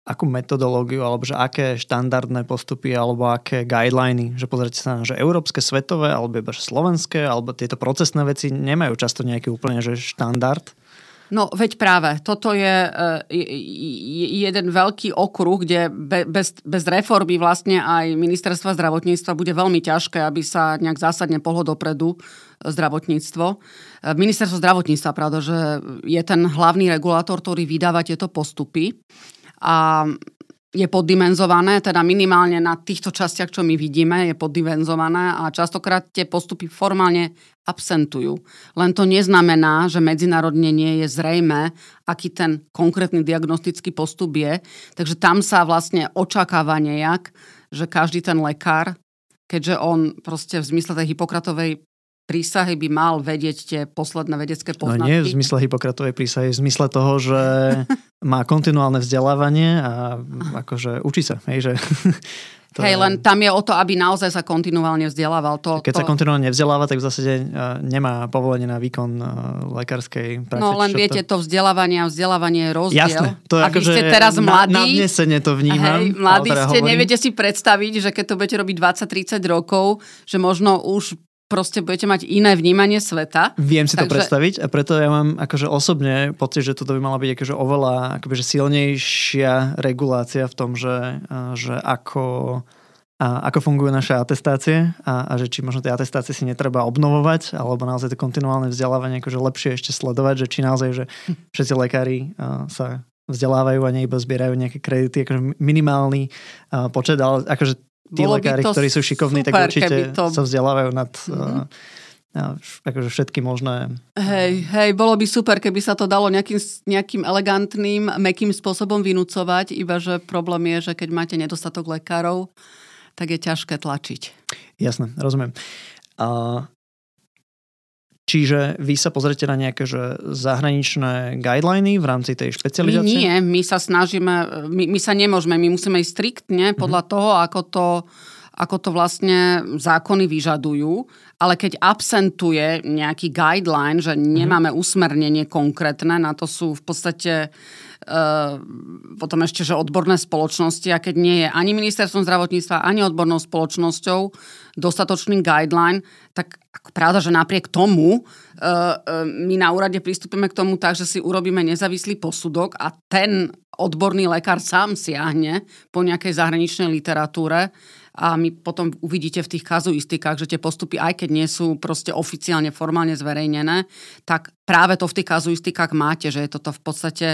akú metodológiu, alebo že aké štandardné postupy, alebo aké guideliny, že pozrite sa na že európske, svetové, alebo iba slovenské, alebo tieto procesné veci nemajú často nejaký úplne že štandard? No veď práve, toto je jeden veľký okruh, kde bez, bez reformy vlastne aj ministerstva zdravotníctva bude veľmi ťažké, aby sa nejak zásadne pohlo dopredu e, zdravotníctvo. E, ministerstvo zdravotníctva, pravda, že je ten hlavný regulátor, ktorý vydáva tieto postupy. A je poddimenzované, teda minimálne na týchto častiach, čo my vidíme, je poddimenzované a častokrát tie postupy formálne absentujú. Len to neznamená, že medzinárodne nie je zrejme, aký ten konkrétny diagnostický postup je. Takže tam sa vlastne očakáva nejak, že každý ten lekár, keďže on proste v zmysle tej Hipokratovej prísahy by mal vedieť tie posledné vedecké poznatky. No nie v zmysle Hipokratovej prísahy, v zmysle toho, že <laughs> má kontinuálne vzdelávanie a akože učí sa. Hej, že <laughs> to Hej, len tam je o to, aby naozaj sa kontinuálne vzdelával. To, Keď to... sa kontinuálne nevzdeláva, tak v zásade nemá povolenie na výkon lekárskej práce. No len viete, to... to vzdelávanie a vzdelávanie je rozdiel. Jasné. To je a vy ste teraz mladí. Na, to vnímam. Hej, mladí ste, hovorím. neviete si predstaviť, že keď to budete robiť 20-30 rokov, že možno už proste budete mať iné vnímanie sveta. Viem si Takže... to predstaviť a preto ja mám akože osobne pocit, že toto by mala byť akože oveľa akože silnejšia regulácia v tom, že, že ako a ako fungujú naše atestácie a, a že či možno tie atestácie si netreba obnovovať alebo naozaj to kontinuálne vzdelávanie akože lepšie ešte sledovať, že či naozaj, že všetci lekári sa vzdelávajú a nie iba zbierajú nejaké kredity, akože minimálny počet, ale akože tí Bolo lekári, ktorí sú šikovní, super, tak určite to... sa vzdelávajú nad mm-hmm. uh, akože všetky možné. Hej, hej, bolo by super, keby sa to dalo nejakým, nejakým elegantným, mekým spôsobom vynúcovať, iba že problém je, že keď máte nedostatok lekárov, tak je ťažké tlačiť. Jasné, rozumiem. Uh, Čiže vy sa pozrite na nejaké že zahraničné guideliny v rámci tej špecializácie? My nie, my sa snažíme, my, my sa nemôžeme, my musíme ísť striktne podľa mm-hmm. toho, ako to, ako to vlastne zákony vyžadujú, ale keď absentuje nejaký guideline, že nemáme mm-hmm. usmernenie konkrétne, na to sú v podstate potom ešte, že odborné spoločnosti a keď nie je ani ministerstvom zdravotníctva, ani odbornou spoločnosťou dostatočný guideline, tak pravda, že napriek tomu uh, uh, my na úrade pristúpime k tomu tak, že si urobíme nezávislý posudok a ten odborný lekár sám siahne po nejakej zahraničnej literatúre a my potom uvidíte v tých kazuistikách, že tie postupy, aj keď nie sú proste oficiálne, formálne zverejnené, tak práve to v tých kazuistikách máte, že je toto v podstate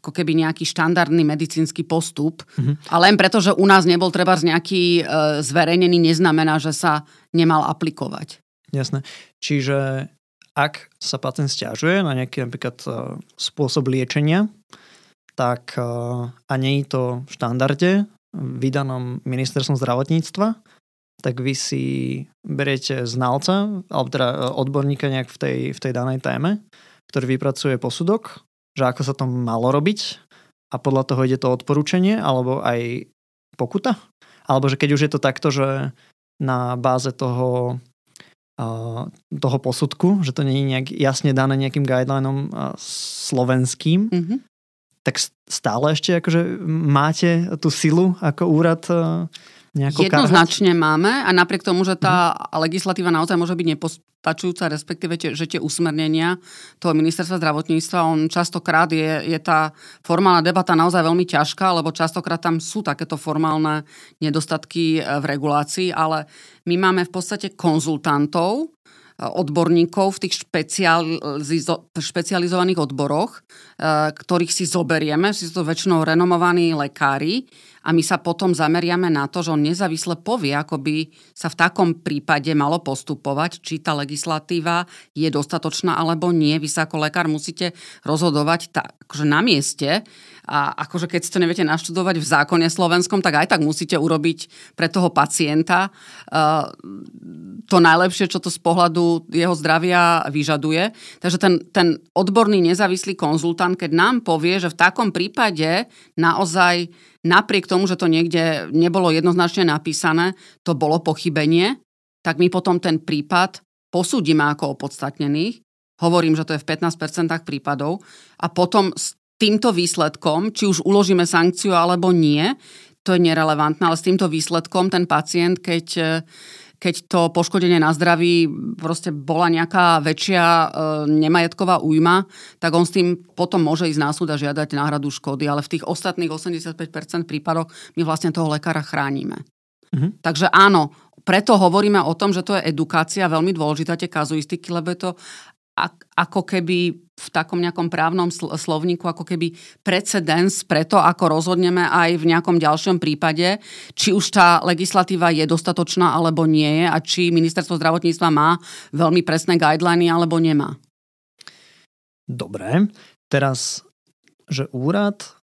ako keby nejaký štandardný medicínsky postup. Mm-hmm. A len preto, že u nás nebol treba nejaký e, zverejnený, neznamená, že sa nemal aplikovať. Jasné. Čiže ak sa pacient stiažuje na nejaký napríklad e, spôsob liečenia, tak e, a nie je to v štandarde, vydanom ministerstvom zdravotníctva, tak vy si beriete znalca, alebo teda e, odborníka nejak v tej, v tej danej téme, ktorý vypracuje posudok, že ako sa to malo robiť a podľa toho ide to odporúčanie, alebo aj pokuta. Alebo že keď už je to takto, že na báze toho, e, toho posudku, že to nie je nejak jasne dané nejakým guidelineom e, slovenským, mm-hmm tak stále ešte akože máte tú silu ako úrad e, nejako Jednoznačne karhať? máme a napriek tomu, že tá hmm. legislatíva naozaj môže byť nepostačujúca, respektíve, že tie usmernenia toho ministerstva zdravotníctva, on častokrát je, je tá formálna debata naozaj veľmi ťažká, lebo častokrát tam sú takéto formálne nedostatky e, v regulácii, ale my máme v podstate konzultantov, odborníkov v tých špecializo- špecializovaných odboroch, e, ktorých si zoberieme, sú to väčšinou renomovaní lekári a my sa potom zameriame na to, že on nezávisle povie, ako by sa v takom prípade malo postupovať, či tá legislatíva je dostatočná alebo nie. Vy sa ako lekár musíte rozhodovať tá, akože na mieste a akože keď si to neviete naštudovať v zákone slovenskom, tak aj tak musíte urobiť pre toho pacienta uh, to najlepšie, čo to z pohľadu jeho zdravia vyžaduje. Takže ten, ten odborný nezávislý konzultant, keď nám povie, že v takom prípade naozaj napriek tomu, že to niekde nebolo jednoznačne napísané, to bolo pochybenie, tak my potom ten prípad posúdime ako opodstatnených. Hovorím, že to je v 15% prípadov. A potom s týmto výsledkom, či už uložíme sankciu alebo nie, to je nerelevantné, ale s týmto výsledkom ten pacient, keď keď to poškodenie na zdraví proste bola nejaká väčšia e, nemajetková újma, tak on s tým potom môže ísť na súd a žiadať náhradu škody, ale v tých ostatných 85% prípadoch my vlastne toho lekára chránime. Mhm. Takže áno, preto hovoríme o tom, že to je edukácia, veľmi dôležitá tie kazuistiky, lebo je to ako keby v takom nejakom právnom slovníku ako keby precedens pre to, ako rozhodneme aj v nejakom ďalšom prípade, či už tá legislatíva je dostatočná alebo nie je a či ministerstvo zdravotníctva má veľmi presné guideliny alebo nemá. Dobre, teraz, že úrad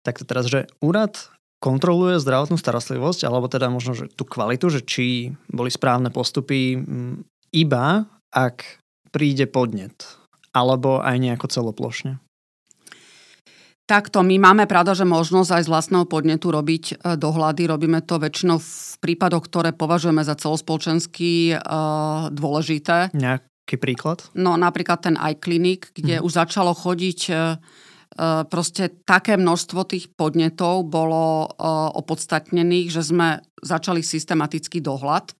tak teraz, že úrad kontroluje zdravotnú starostlivosť, alebo teda možno že tú kvalitu, že či boli správne postupy iba ak príde podnet, alebo aj nejako celoplošne? Takto, my máme pravda, že možnosť aj z vlastného podnetu robiť e, dohľady. Robíme to väčšinou v prípadoch, ktoré považujeme za celospoločensky uh, dôležité. Nejaký príklad? No napríklad ten iClinic, kde mm. už začalo chodiť uh, proste také množstvo tých podnetov bolo opodstatnených, že sme začali systematický dohľad.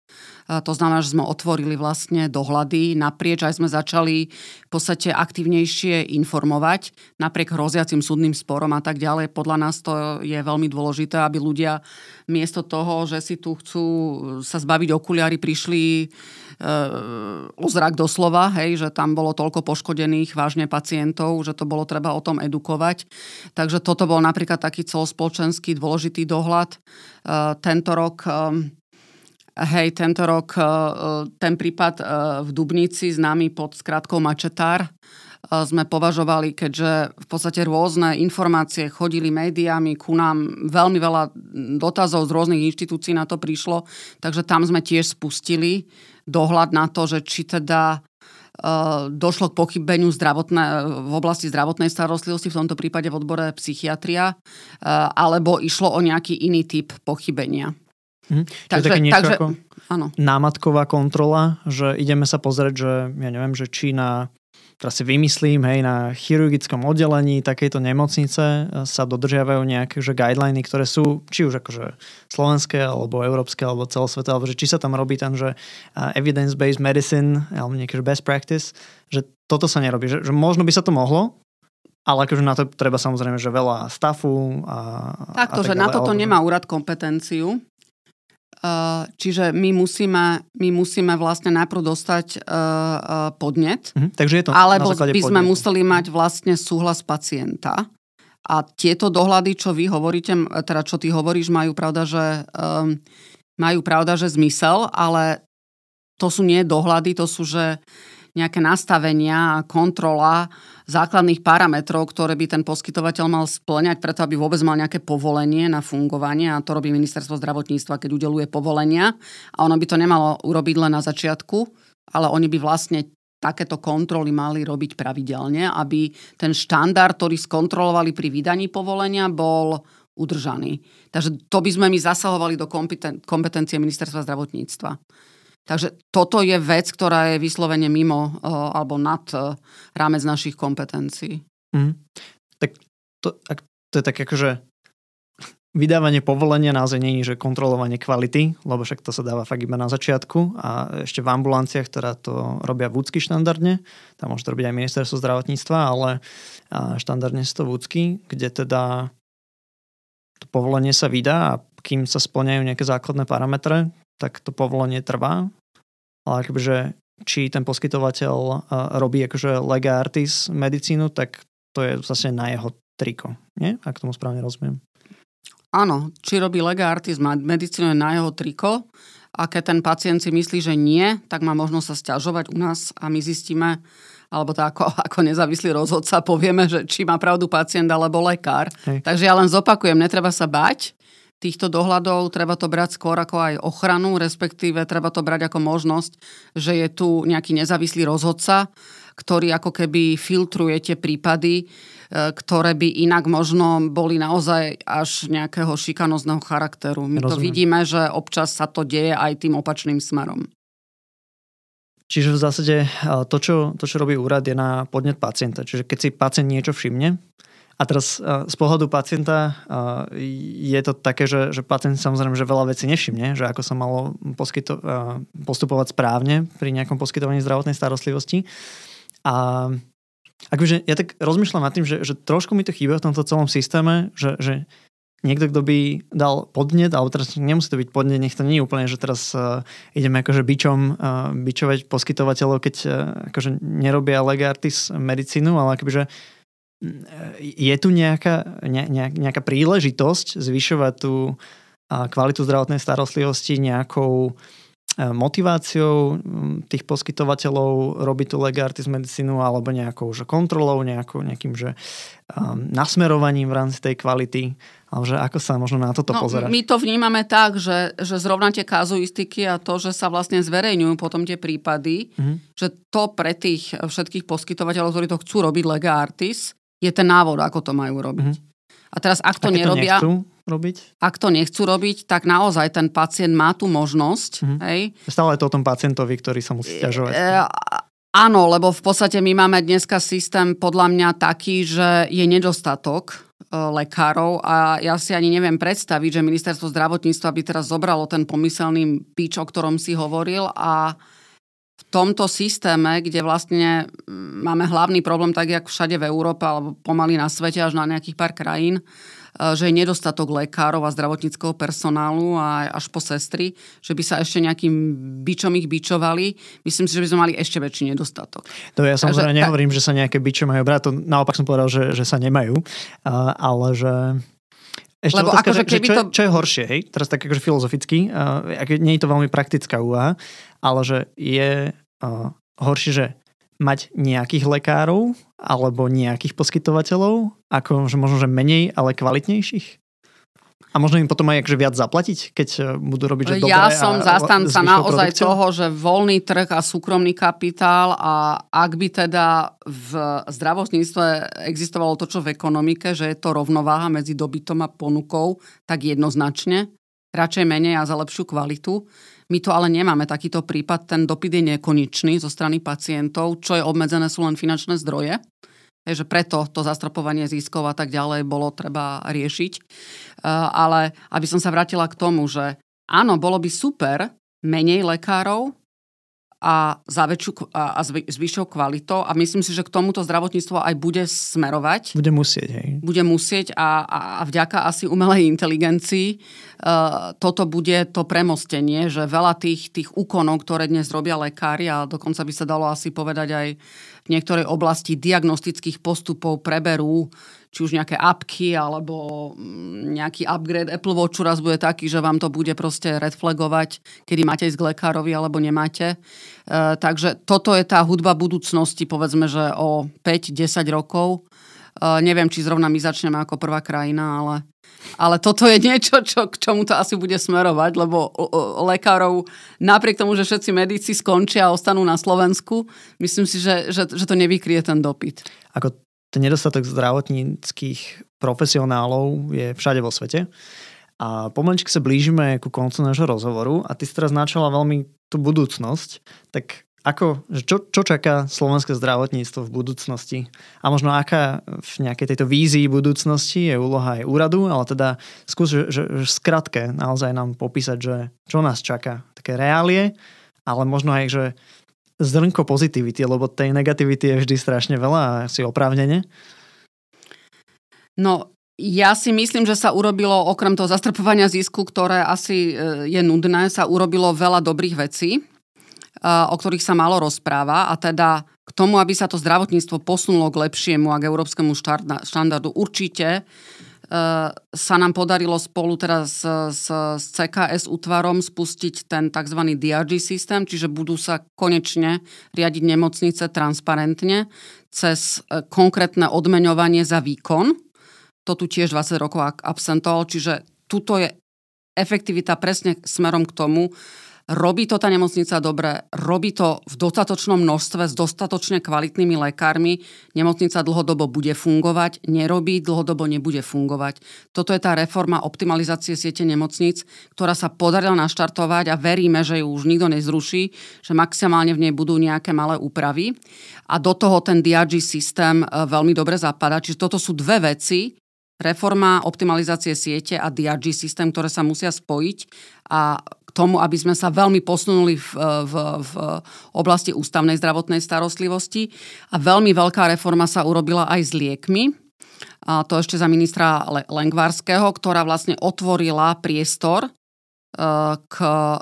To znamená, že sme otvorili vlastne dohľady naprieč, aj sme začali v podstate aktivnejšie informovať napriek hroziacim súdnym sporom a tak ďalej. Podľa nás to je veľmi dôležité, aby ľudia miesto toho, že si tu chcú sa zbaviť okuliary, prišli o zrak doslova, hej, že tam bolo toľko poškodených vážne pacientov, že to bolo treba o tom edukovať. Takže toto bol napríklad taký celospoločenský dôležitý dohľad. Tento rok Hej, tento rok ten prípad v Dubnici, známy pod skratkou Mačetár, sme považovali, keďže v podstate rôzne informácie chodili médiami, ku nám veľmi veľa dotazov z rôznych inštitúcií na to prišlo, takže tam sme tiež spustili dohľad na to, že či teda došlo k pochybeniu zdravotné, v oblasti zdravotnej starostlivosti, v tomto prípade v odbore psychiatria, alebo išlo o nejaký iný typ pochybenia. Hm. Takže, také niečo takže, ako áno. námatková kontrola, že ideme sa pozrieť, že ja neviem, že či na teraz si vymyslím, hej, na chirurgickom oddelení takejto nemocnice e, sa dodržiavajú nejaké že guideliny, ktoré sú či už akože slovenské, alebo európske, alebo celosvetové, alebo že či sa tam robí ten, že evidence-based medicine, alebo nejaký že best practice, že toto sa nerobí. Že, že možno by sa to mohlo, ale akože na to treba samozrejme, že veľa stafu a... Takto, a tak že na toto nemá úrad kompetenciu. Eh, čiže my musíme, my musíme vlastne najprv dostať uh, uh, podnet, mm, takže je to alebo by podnetu. sme museli mať vlastne súhlas pacienta. A tieto dohľady, čo vy hovoríte, teda čo ty hovoríš, majú pravda, že, um, majú pravda, že zmysel, ale to sú nie dohľady, to sú, že nejaké nastavenia a kontrola základných parametrov, ktoré by ten poskytovateľ mal splňať, preto aby vôbec mal nejaké povolenie na fungovanie a to robí ministerstvo zdravotníctva, keď udeluje povolenia a ono by to nemalo urobiť len na začiatku, ale oni by vlastne takéto kontroly mali robiť pravidelne, aby ten štandard, ktorý skontrolovali pri vydaní povolenia, bol udržaný. Takže to by sme my zasahovali do kompetencie ministerstva zdravotníctva. Takže toto je vec, ktorá je vyslovene mimo uh, alebo nad uh, rámec našich kompetencií. Mm. Tak to, ak, to je tak akože vydávanie povolenia naozaj je, že kontrolovanie kvality, lebo však to sa dáva fakt iba na začiatku a ešte v ambulanciách, ktorá to robia vúcky štandardne, tam môže to robiť aj ministerstvo zdravotníctva, ale štandardne sú to vúcky, kde teda to povolenie sa vydá a kým sa splňajú nejaké základné parametre, tak to povolenie trvá. Ale akože, či ten poskytovateľ robí akože lega artis medicínu, tak to je zase na jeho triko. Nie? Ak tomu správne rozumiem. Áno, či robí lega artis medicínu je na jeho triko a keď ten pacient si myslí, že nie, tak má možnosť sa stiažovať u nás a my zistíme, alebo to ako, ako nezávislý rozhodca povieme, že či má pravdu pacient alebo lekár. Hej. Takže ja len zopakujem, netreba sa bať týchto dohľadov, treba to brať skôr ako aj ochranu, respektíve treba to brať ako možnosť, že je tu nejaký nezávislý rozhodca, ktorý ako keby filtruje tie prípady, e, ktoré by inak možno boli naozaj až nejakého šikanozného charakteru. My Rozumiem. to vidíme, že občas sa to deje aj tým opačným smerom. Čiže v zásade e, to čo, to, čo robí úrad, je na podnet pacienta. Čiže keď si pacient niečo všimne, a teraz z pohľadu pacienta je to také, že, že pacient samozrejme, že veľa vecí nevšimne, že ako sa malo poskyto, postupovať správne pri nejakom poskytovaní zdravotnej starostlivosti. A akože ja tak rozmýšľam nad tým, že, že trošku mi to chýba v tomto celom systéme, že, že niekto, kto by dal podnet, alebo teraz nemusí to byť podnet, nech to nie je úplne, že teraz uh, ideme akože bičom uh, bičovať poskytovateľov, keď uh, akože nerobia legartis medicínu, ale akože je tu nejaká, ne, nejaká príležitosť zvyšovať tú kvalitu zdravotnej starostlivosti nejakou e, motiváciou tých poskytovateľov robiť tú legartis medicínu alebo nejakou že kontrolou, nejakou, nejakým že um, nasmerovaním v rámci tej kvality. Ale že ako sa možno na toto no, pozerať? My to vnímame tak, že, že zrovna tie kazuistiky a to, že sa vlastne zverejňujú potom tie prípady, mm-hmm. že to pre tých všetkých poskytovateľov, ktorí to chcú robiť lega artis, je ten návod, ako to majú robiť. Mm-hmm. A teraz, ak to a nerobia... To robiť? Ak to nechcú robiť, tak naozaj ten pacient má tú možnosť. Mm-hmm. Hej. Stále je to o tom pacientovi, ktorý sa musí stiažovať. E, áno, lebo v podstate my máme dneska systém podľa mňa taký, že je nedostatok e, lekárov a ja si ani neviem predstaviť, že ministerstvo zdravotníctva by teraz zobralo ten pomyselný píč, o ktorom si hovoril a v tomto systéme, kde vlastne mm, máme hlavný problém, tak jak všade v Európe alebo pomaly na svete až na nejakých pár krajín, e, že je nedostatok lekárov a zdravotníckého personálu a až po sestry, že by sa ešte nejakým bičom ich bičovali. Myslím si, že by sme mali ešte väčší nedostatok. To ja samozrejme Takže, nehovorím, že sa nejaké biče majú brať, to naopak som povedal, že, že sa nemajú, ale že ešte Lebo otázka, akože keby že čo, to... čo je horšie, hej? Teraz tak akože filozoficky, uh, nie je to veľmi praktická úvaha, ale že je uh, horšie, že mať nejakých lekárov alebo nejakých poskytovateľov, ako že možno, že menej, ale kvalitnejších? A možno im potom aj akože viac zaplatiť, keď e, budú robiť, že dobre Ja som zastanca naozaj produkciou? toho, že voľný trh a súkromný kapitál a ak by teda v zdravotníctve existovalo to, čo v ekonomike, že je to rovnováha medzi dobytom a ponukou, tak jednoznačne. Radšej menej a za lepšiu kvalitu. My to ale nemáme takýto prípad, ten dopyt je nekonečný zo strany pacientov, čo je obmedzené sú len finančné zdroje. Takže preto to zastropovanie ziskov a tak ďalej bolo treba riešiť. E, ale aby som sa vrátila k tomu, že áno, bolo by super menej lekárov a, za väčšiu, a, a s vyššou kvalitou a myslím si, že k tomuto zdravotníctvo aj bude smerovať. Bude musieť, hej. Bude musieť a, a, a vďaka asi umelej inteligencii uh, toto bude to premostenie, že veľa tých, tých úkonov, ktoré dnes robia lekári a dokonca by sa dalo asi povedať aj v niektorej oblasti diagnostických postupov preberú či už nejaké apky alebo mm, nejaký upgrade Apple Watchu raz bude taký, že vám to bude proste red flagovať, kedy máte ísť k lekárovi alebo nemáte. E, takže toto je tá hudba budúcnosti, povedzme, že o 5-10 rokov. E, neviem, či zrovna my začneme ako prvá krajina, ale ale toto je niečo, čo, k čomu to asi bude smerovať, lebo lekárov, napriek tomu, že všetci medici skončia a ostanú na Slovensku, myslím si, že, že, že to nevykrie ten dopyt. Ako ten nedostatok zdravotníckých profesionálov je všade vo svete. A pomaličky sa blížime ku koncu nášho rozhovoru a ty si teraz načala veľmi tú budúcnosť. Tak ako, čo, čo čaká slovenské zdravotníctvo v budúcnosti? A možno aká v nejakej tejto vízii budúcnosti je úloha aj úradu, ale teda skús, že, že, že skratke naozaj nám popísať, že čo nás čaká. Také reálie, ale možno aj, že zrnko pozitivity, lebo tej negativity je vždy strašne veľa a si oprávnene. No, ja si myslím, že sa urobilo, okrem toho zastrpovania zisku, ktoré asi e, je nudné, sa urobilo veľa dobrých vecí, o ktorých sa malo rozpráva a teda k tomu, aby sa to zdravotníctvo posunulo k lepšiemu a k európskemu štandardu, určite sa nám podarilo spolu teraz s, s CKS útvarom spustiť ten tzv. DRG systém, čiže budú sa konečne riadiť nemocnice transparentne cez e, konkrétne odmeňovanie za výkon. To tu tiež 20 rokov absentovalo, čiže tuto je efektivita presne smerom k tomu, Robí to tá nemocnica dobre, robí to v dostatočnom množstve s dostatočne kvalitnými lekármi. Nemocnica dlhodobo bude fungovať, nerobí, dlhodobo nebude fungovať. Toto je tá reforma optimalizácie siete nemocnic, ktorá sa podarila naštartovať a veríme, že ju už nikto nezruší, že maximálne v nej budú nejaké malé úpravy. A do toho ten DRG systém e, veľmi dobre zapadá. Čiže toto sú dve veci, reforma optimalizácie siete a DRG systém, ktoré sa musia spojiť a k tomu, aby sme sa veľmi posunuli v, v, v oblasti ústavnej zdravotnej starostlivosti. A veľmi veľká reforma sa urobila aj s liekmi. A to ešte za ministra Lengvarského, ktorá vlastne otvorila priestor e, k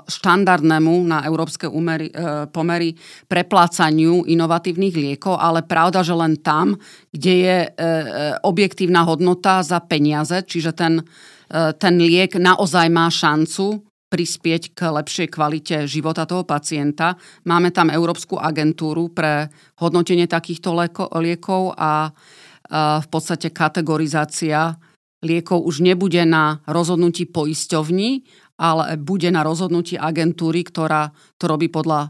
štandardnému na európske umery, e, pomery preplácaniu inovatívnych liekov, ale pravda, že len tam, kde je e, objektívna hodnota za peniaze, čiže ten, ten liek naozaj má šancu prispieť k lepšej kvalite života toho pacienta. Máme tam Európsku agentúru pre hodnotenie takýchto liekov a v podstate kategorizácia liekov už nebude na rozhodnutí poisťovní, ale bude na rozhodnutí agentúry, ktorá to robí podľa,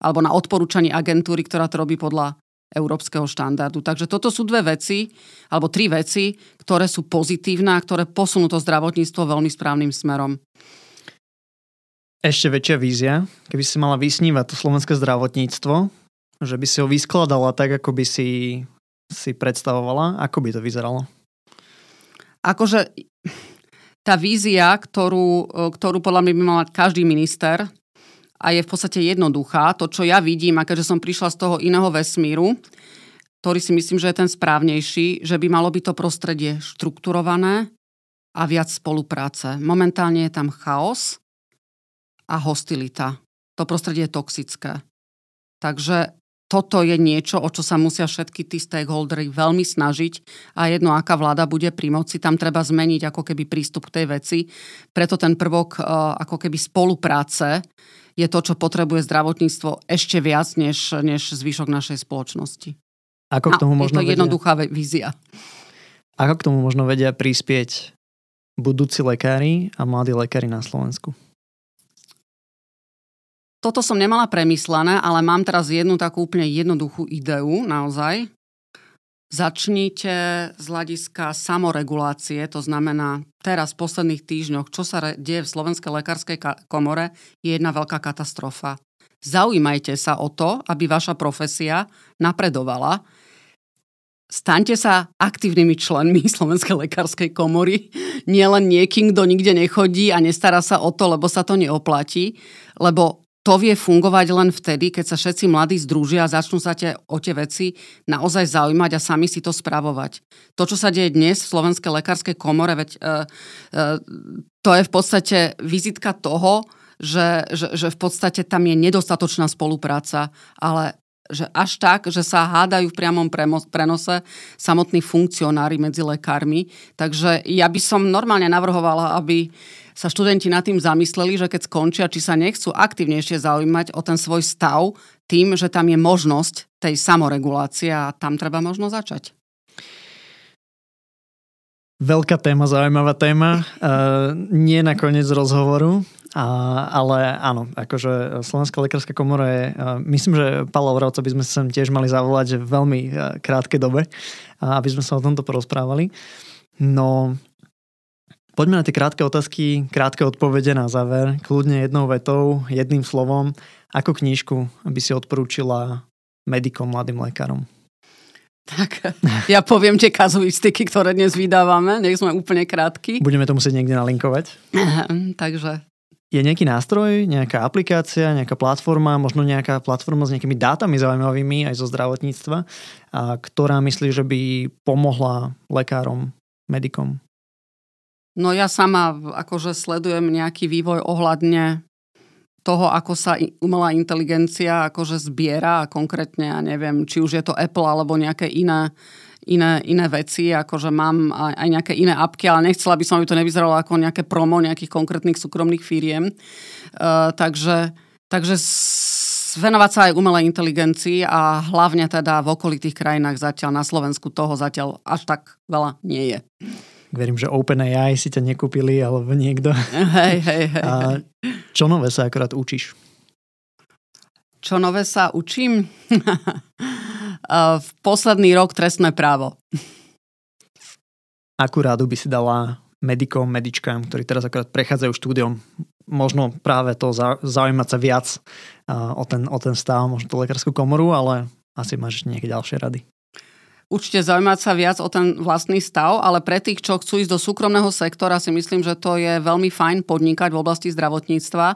alebo na odporúčaní agentúry, ktorá to robí podľa európskeho štandardu. Takže toto sú dve veci, alebo tri veci, ktoré sú pozitívne a ktoré posunú to zdravotníctvo veľmi správnym smerom ešte väčšia vízia, keby si mala vysnívať to slovenské zdravotníctvo, že by si ho vyskladala tak, ako by si si predstavovala, ako by to vyzeralo? Akože tá vízia, ktorú, ktorú podľa mňa by mal mať každý minister a je v podstate jednoduchá, to, čo ja vidím, a keďže som prišla z toho iného vesmíru, ktorý si myslím, že je ten správnejší, že by malo byť to prostredie štrukturované a viac spolupráce. Momentálne je tam chaos a hostilita. To prostredie je toxické. Takže toto je niečo, o čo sa musia všetky tí stakeholdery veľmi snažiť a jedno, aká vláda bude pri moci, tam treba zmeniť ako keby prístup k tej veci. Preto ten prvok e, ako keby spolupráce je to, čo potrebuje zdravotníctvo ešte viac než, než zvyšok našej spoločnosti. Ako k tomu A možno je to vedia, jednoduchá ve- vízia. ako k tomu možno vedia prispieť budúci lekári a mladí lekári na Slovensku? Toto som nemala premyslené, ale mám teraz jednu takú úplne jednoduchú ideu, naozaj. Začnite z hľadiska samoregulácie, to znamená teraz v posledných týždňoch, čo sa deje v Slovenskej lekárskej komore, je jedna veľká katastrofa. Zaujímajte sa o to, aby vaša profesia napredovala. Staňte sa aktívnymi členmi <laughs> Slovenskej lekárskej komory. Nielen niekým, kto nikde nechodí a nestará sa o to, lebo sa to neoplatí. Lebo to vie fungovať len vtedy, keď sa všetci mladí združia a začnú sa te, o tie veci naozaj zaujímať a sami si to spravovať. To, čo sa deje dnes v Slovenskej lekárskej komore, veď, e, e, to je v podstate vizitka toho, že, že, že v podstate tam je nedostatočná spolupráca, ale že až tak, že sa hádajú v priamom prenose samotní funkcionári medzi lekármi. Takže ja by som normálne navrhovala, aby sa študenti nad tým zamysleli, že keď skončia, či sa nechcú aktívnejšie zaujímať o ten svoj stav tým, že tam je možnosť tej samoregulácie a tam treba možno začať. Veľká téma, zaujímavá téma. Uh, nie na koniec rozhovoru, a, ale áno, akože Slovenská lekárska komora je, uh, myslím, že Pavla Vravca by sme sem tiež mali zavolať v veľmi uh, krátkej dobe, uh, aby sme sa o tomto porozprávali. No, poďme na tie krátke otázky, krátke odpovede na záver, kľudne jednou vetou, jedným slovom. Ako knížku by si odporúčila medikom, mladým lekárom? Tak, ja poviem tie kazuistiky, ktoré dnes vydávame, nech sme úplne krátky. Budeme to musieť niekde nalinkovať. Takže Je nejaký nástroj, nejaká aplikácia, nejaká platforma, možno nejaká platforma s nejakými dátami zaujímavými aj zo zdravotníctva, a ktorá myslí, že by pomohla lekárom, medikom? No ja sama akože sledujem nejaký vývoj ohľadne toho, ako sa umelá inteligencia akože zbiera a konkrétne, ja neviem, či už je to Apple alebo nejaké iné, iné, iné veci, akože mám aj, aj nejaké iné apky, ale nechcela by som, aby to nevyzeralo ako nejaké promo nejakých konkrétnych súkromných firiem. Uh, takže, takže venovať sa aj umelej inteligencii a hlavne teda v okolitých krajinách zatiaľ na Slovensku toho zatiaľ až tak veľa nie je. Verím, že OpenAI si ťa nekúpili alebo niekto. Hej, hej, hej. A čo nové sa akorát učíš? Čo nové sa učím? <laughs> v posledný rok trestné právo. Akú rádu by si dala medikom, medičkám, ktorí teraz akorát prechádzajú štúdiom, možno práve to za- zaujímať sa viac o ten, o ten stav, možno tú lekárskú komoru, ale asi máš nejaké ďalšie rady. Určite zaujímať sa viac o ten vlastný stav, ale pre tých, čo chcú ísť do súkromného sektora, si myslím, že to je veľmi fajn podnikať v oblasti zdravotníctva.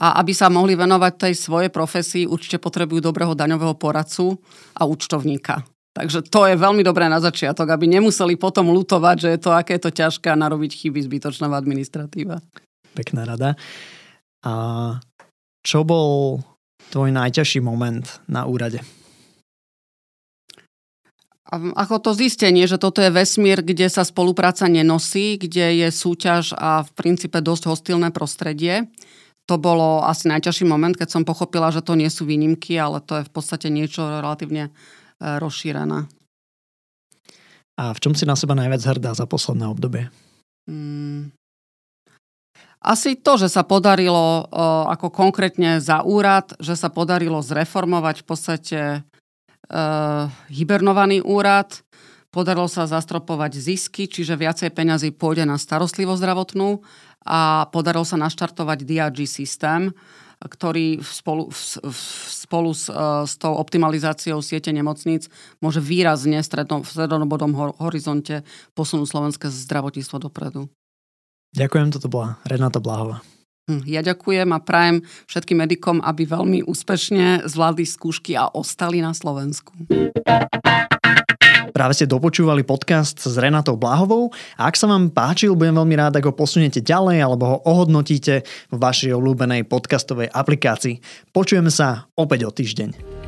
A aby sa mohli venovať tej svojej profesii, určite potrebujú dobrého daňového poradcu a účtovníka. Takže to je veľmi dobré na začiatok, aby nemuseli potom lutovať, že je to, aké je to ťažké a narobiť chyby zbytočná v administratíve. Pekná rada. A čo bol tvoj najťažší moment na úrade? Ako to zistenie, že toto je vesmír, kde sa spolupráca nenosí, kde je súťaž a v princípe dosť hostilné prostredie. To bolo asi najťažší moment, keď som pochopila, že to nie sú výnimky, ale to je v podstate niečo relatívne e, rozšírené. A v čom si na seba najviac hrdá za posledné obdobie? Mm. Asi to, že sa podarilo o, ako konkrétne za úrad, že sa podarilo zreformovať v podstate e, hibernovaný úrad, podarilo sa zastropovať zisky, čiže viacej peňazí pôjde na starostlivosť zdravotnú a podarilo sa naštartovať DRG systém, ktorý spolu, spolu s, s tou optimalizáciou siete nemocníc môže výrazne v strednobodom horizonte posunúť slovenské zdravotníctvo dopredu. Ďakujem, toto bola Renata Blahová. Ja ďakujem a prajem všetkým medikom, aby veľmi úspešne zvládli skúšky a ostali na Slovensku. Práve ste dopočúvali podcast s Renatou Blahovou a ak sa vám páčil, budem veľmi rád, ak ho posuniete ďalej alebo ho ohodnotíte v vašej obľúbenej podcastovej aplikácii. Počujeme sa opäť o týždeň.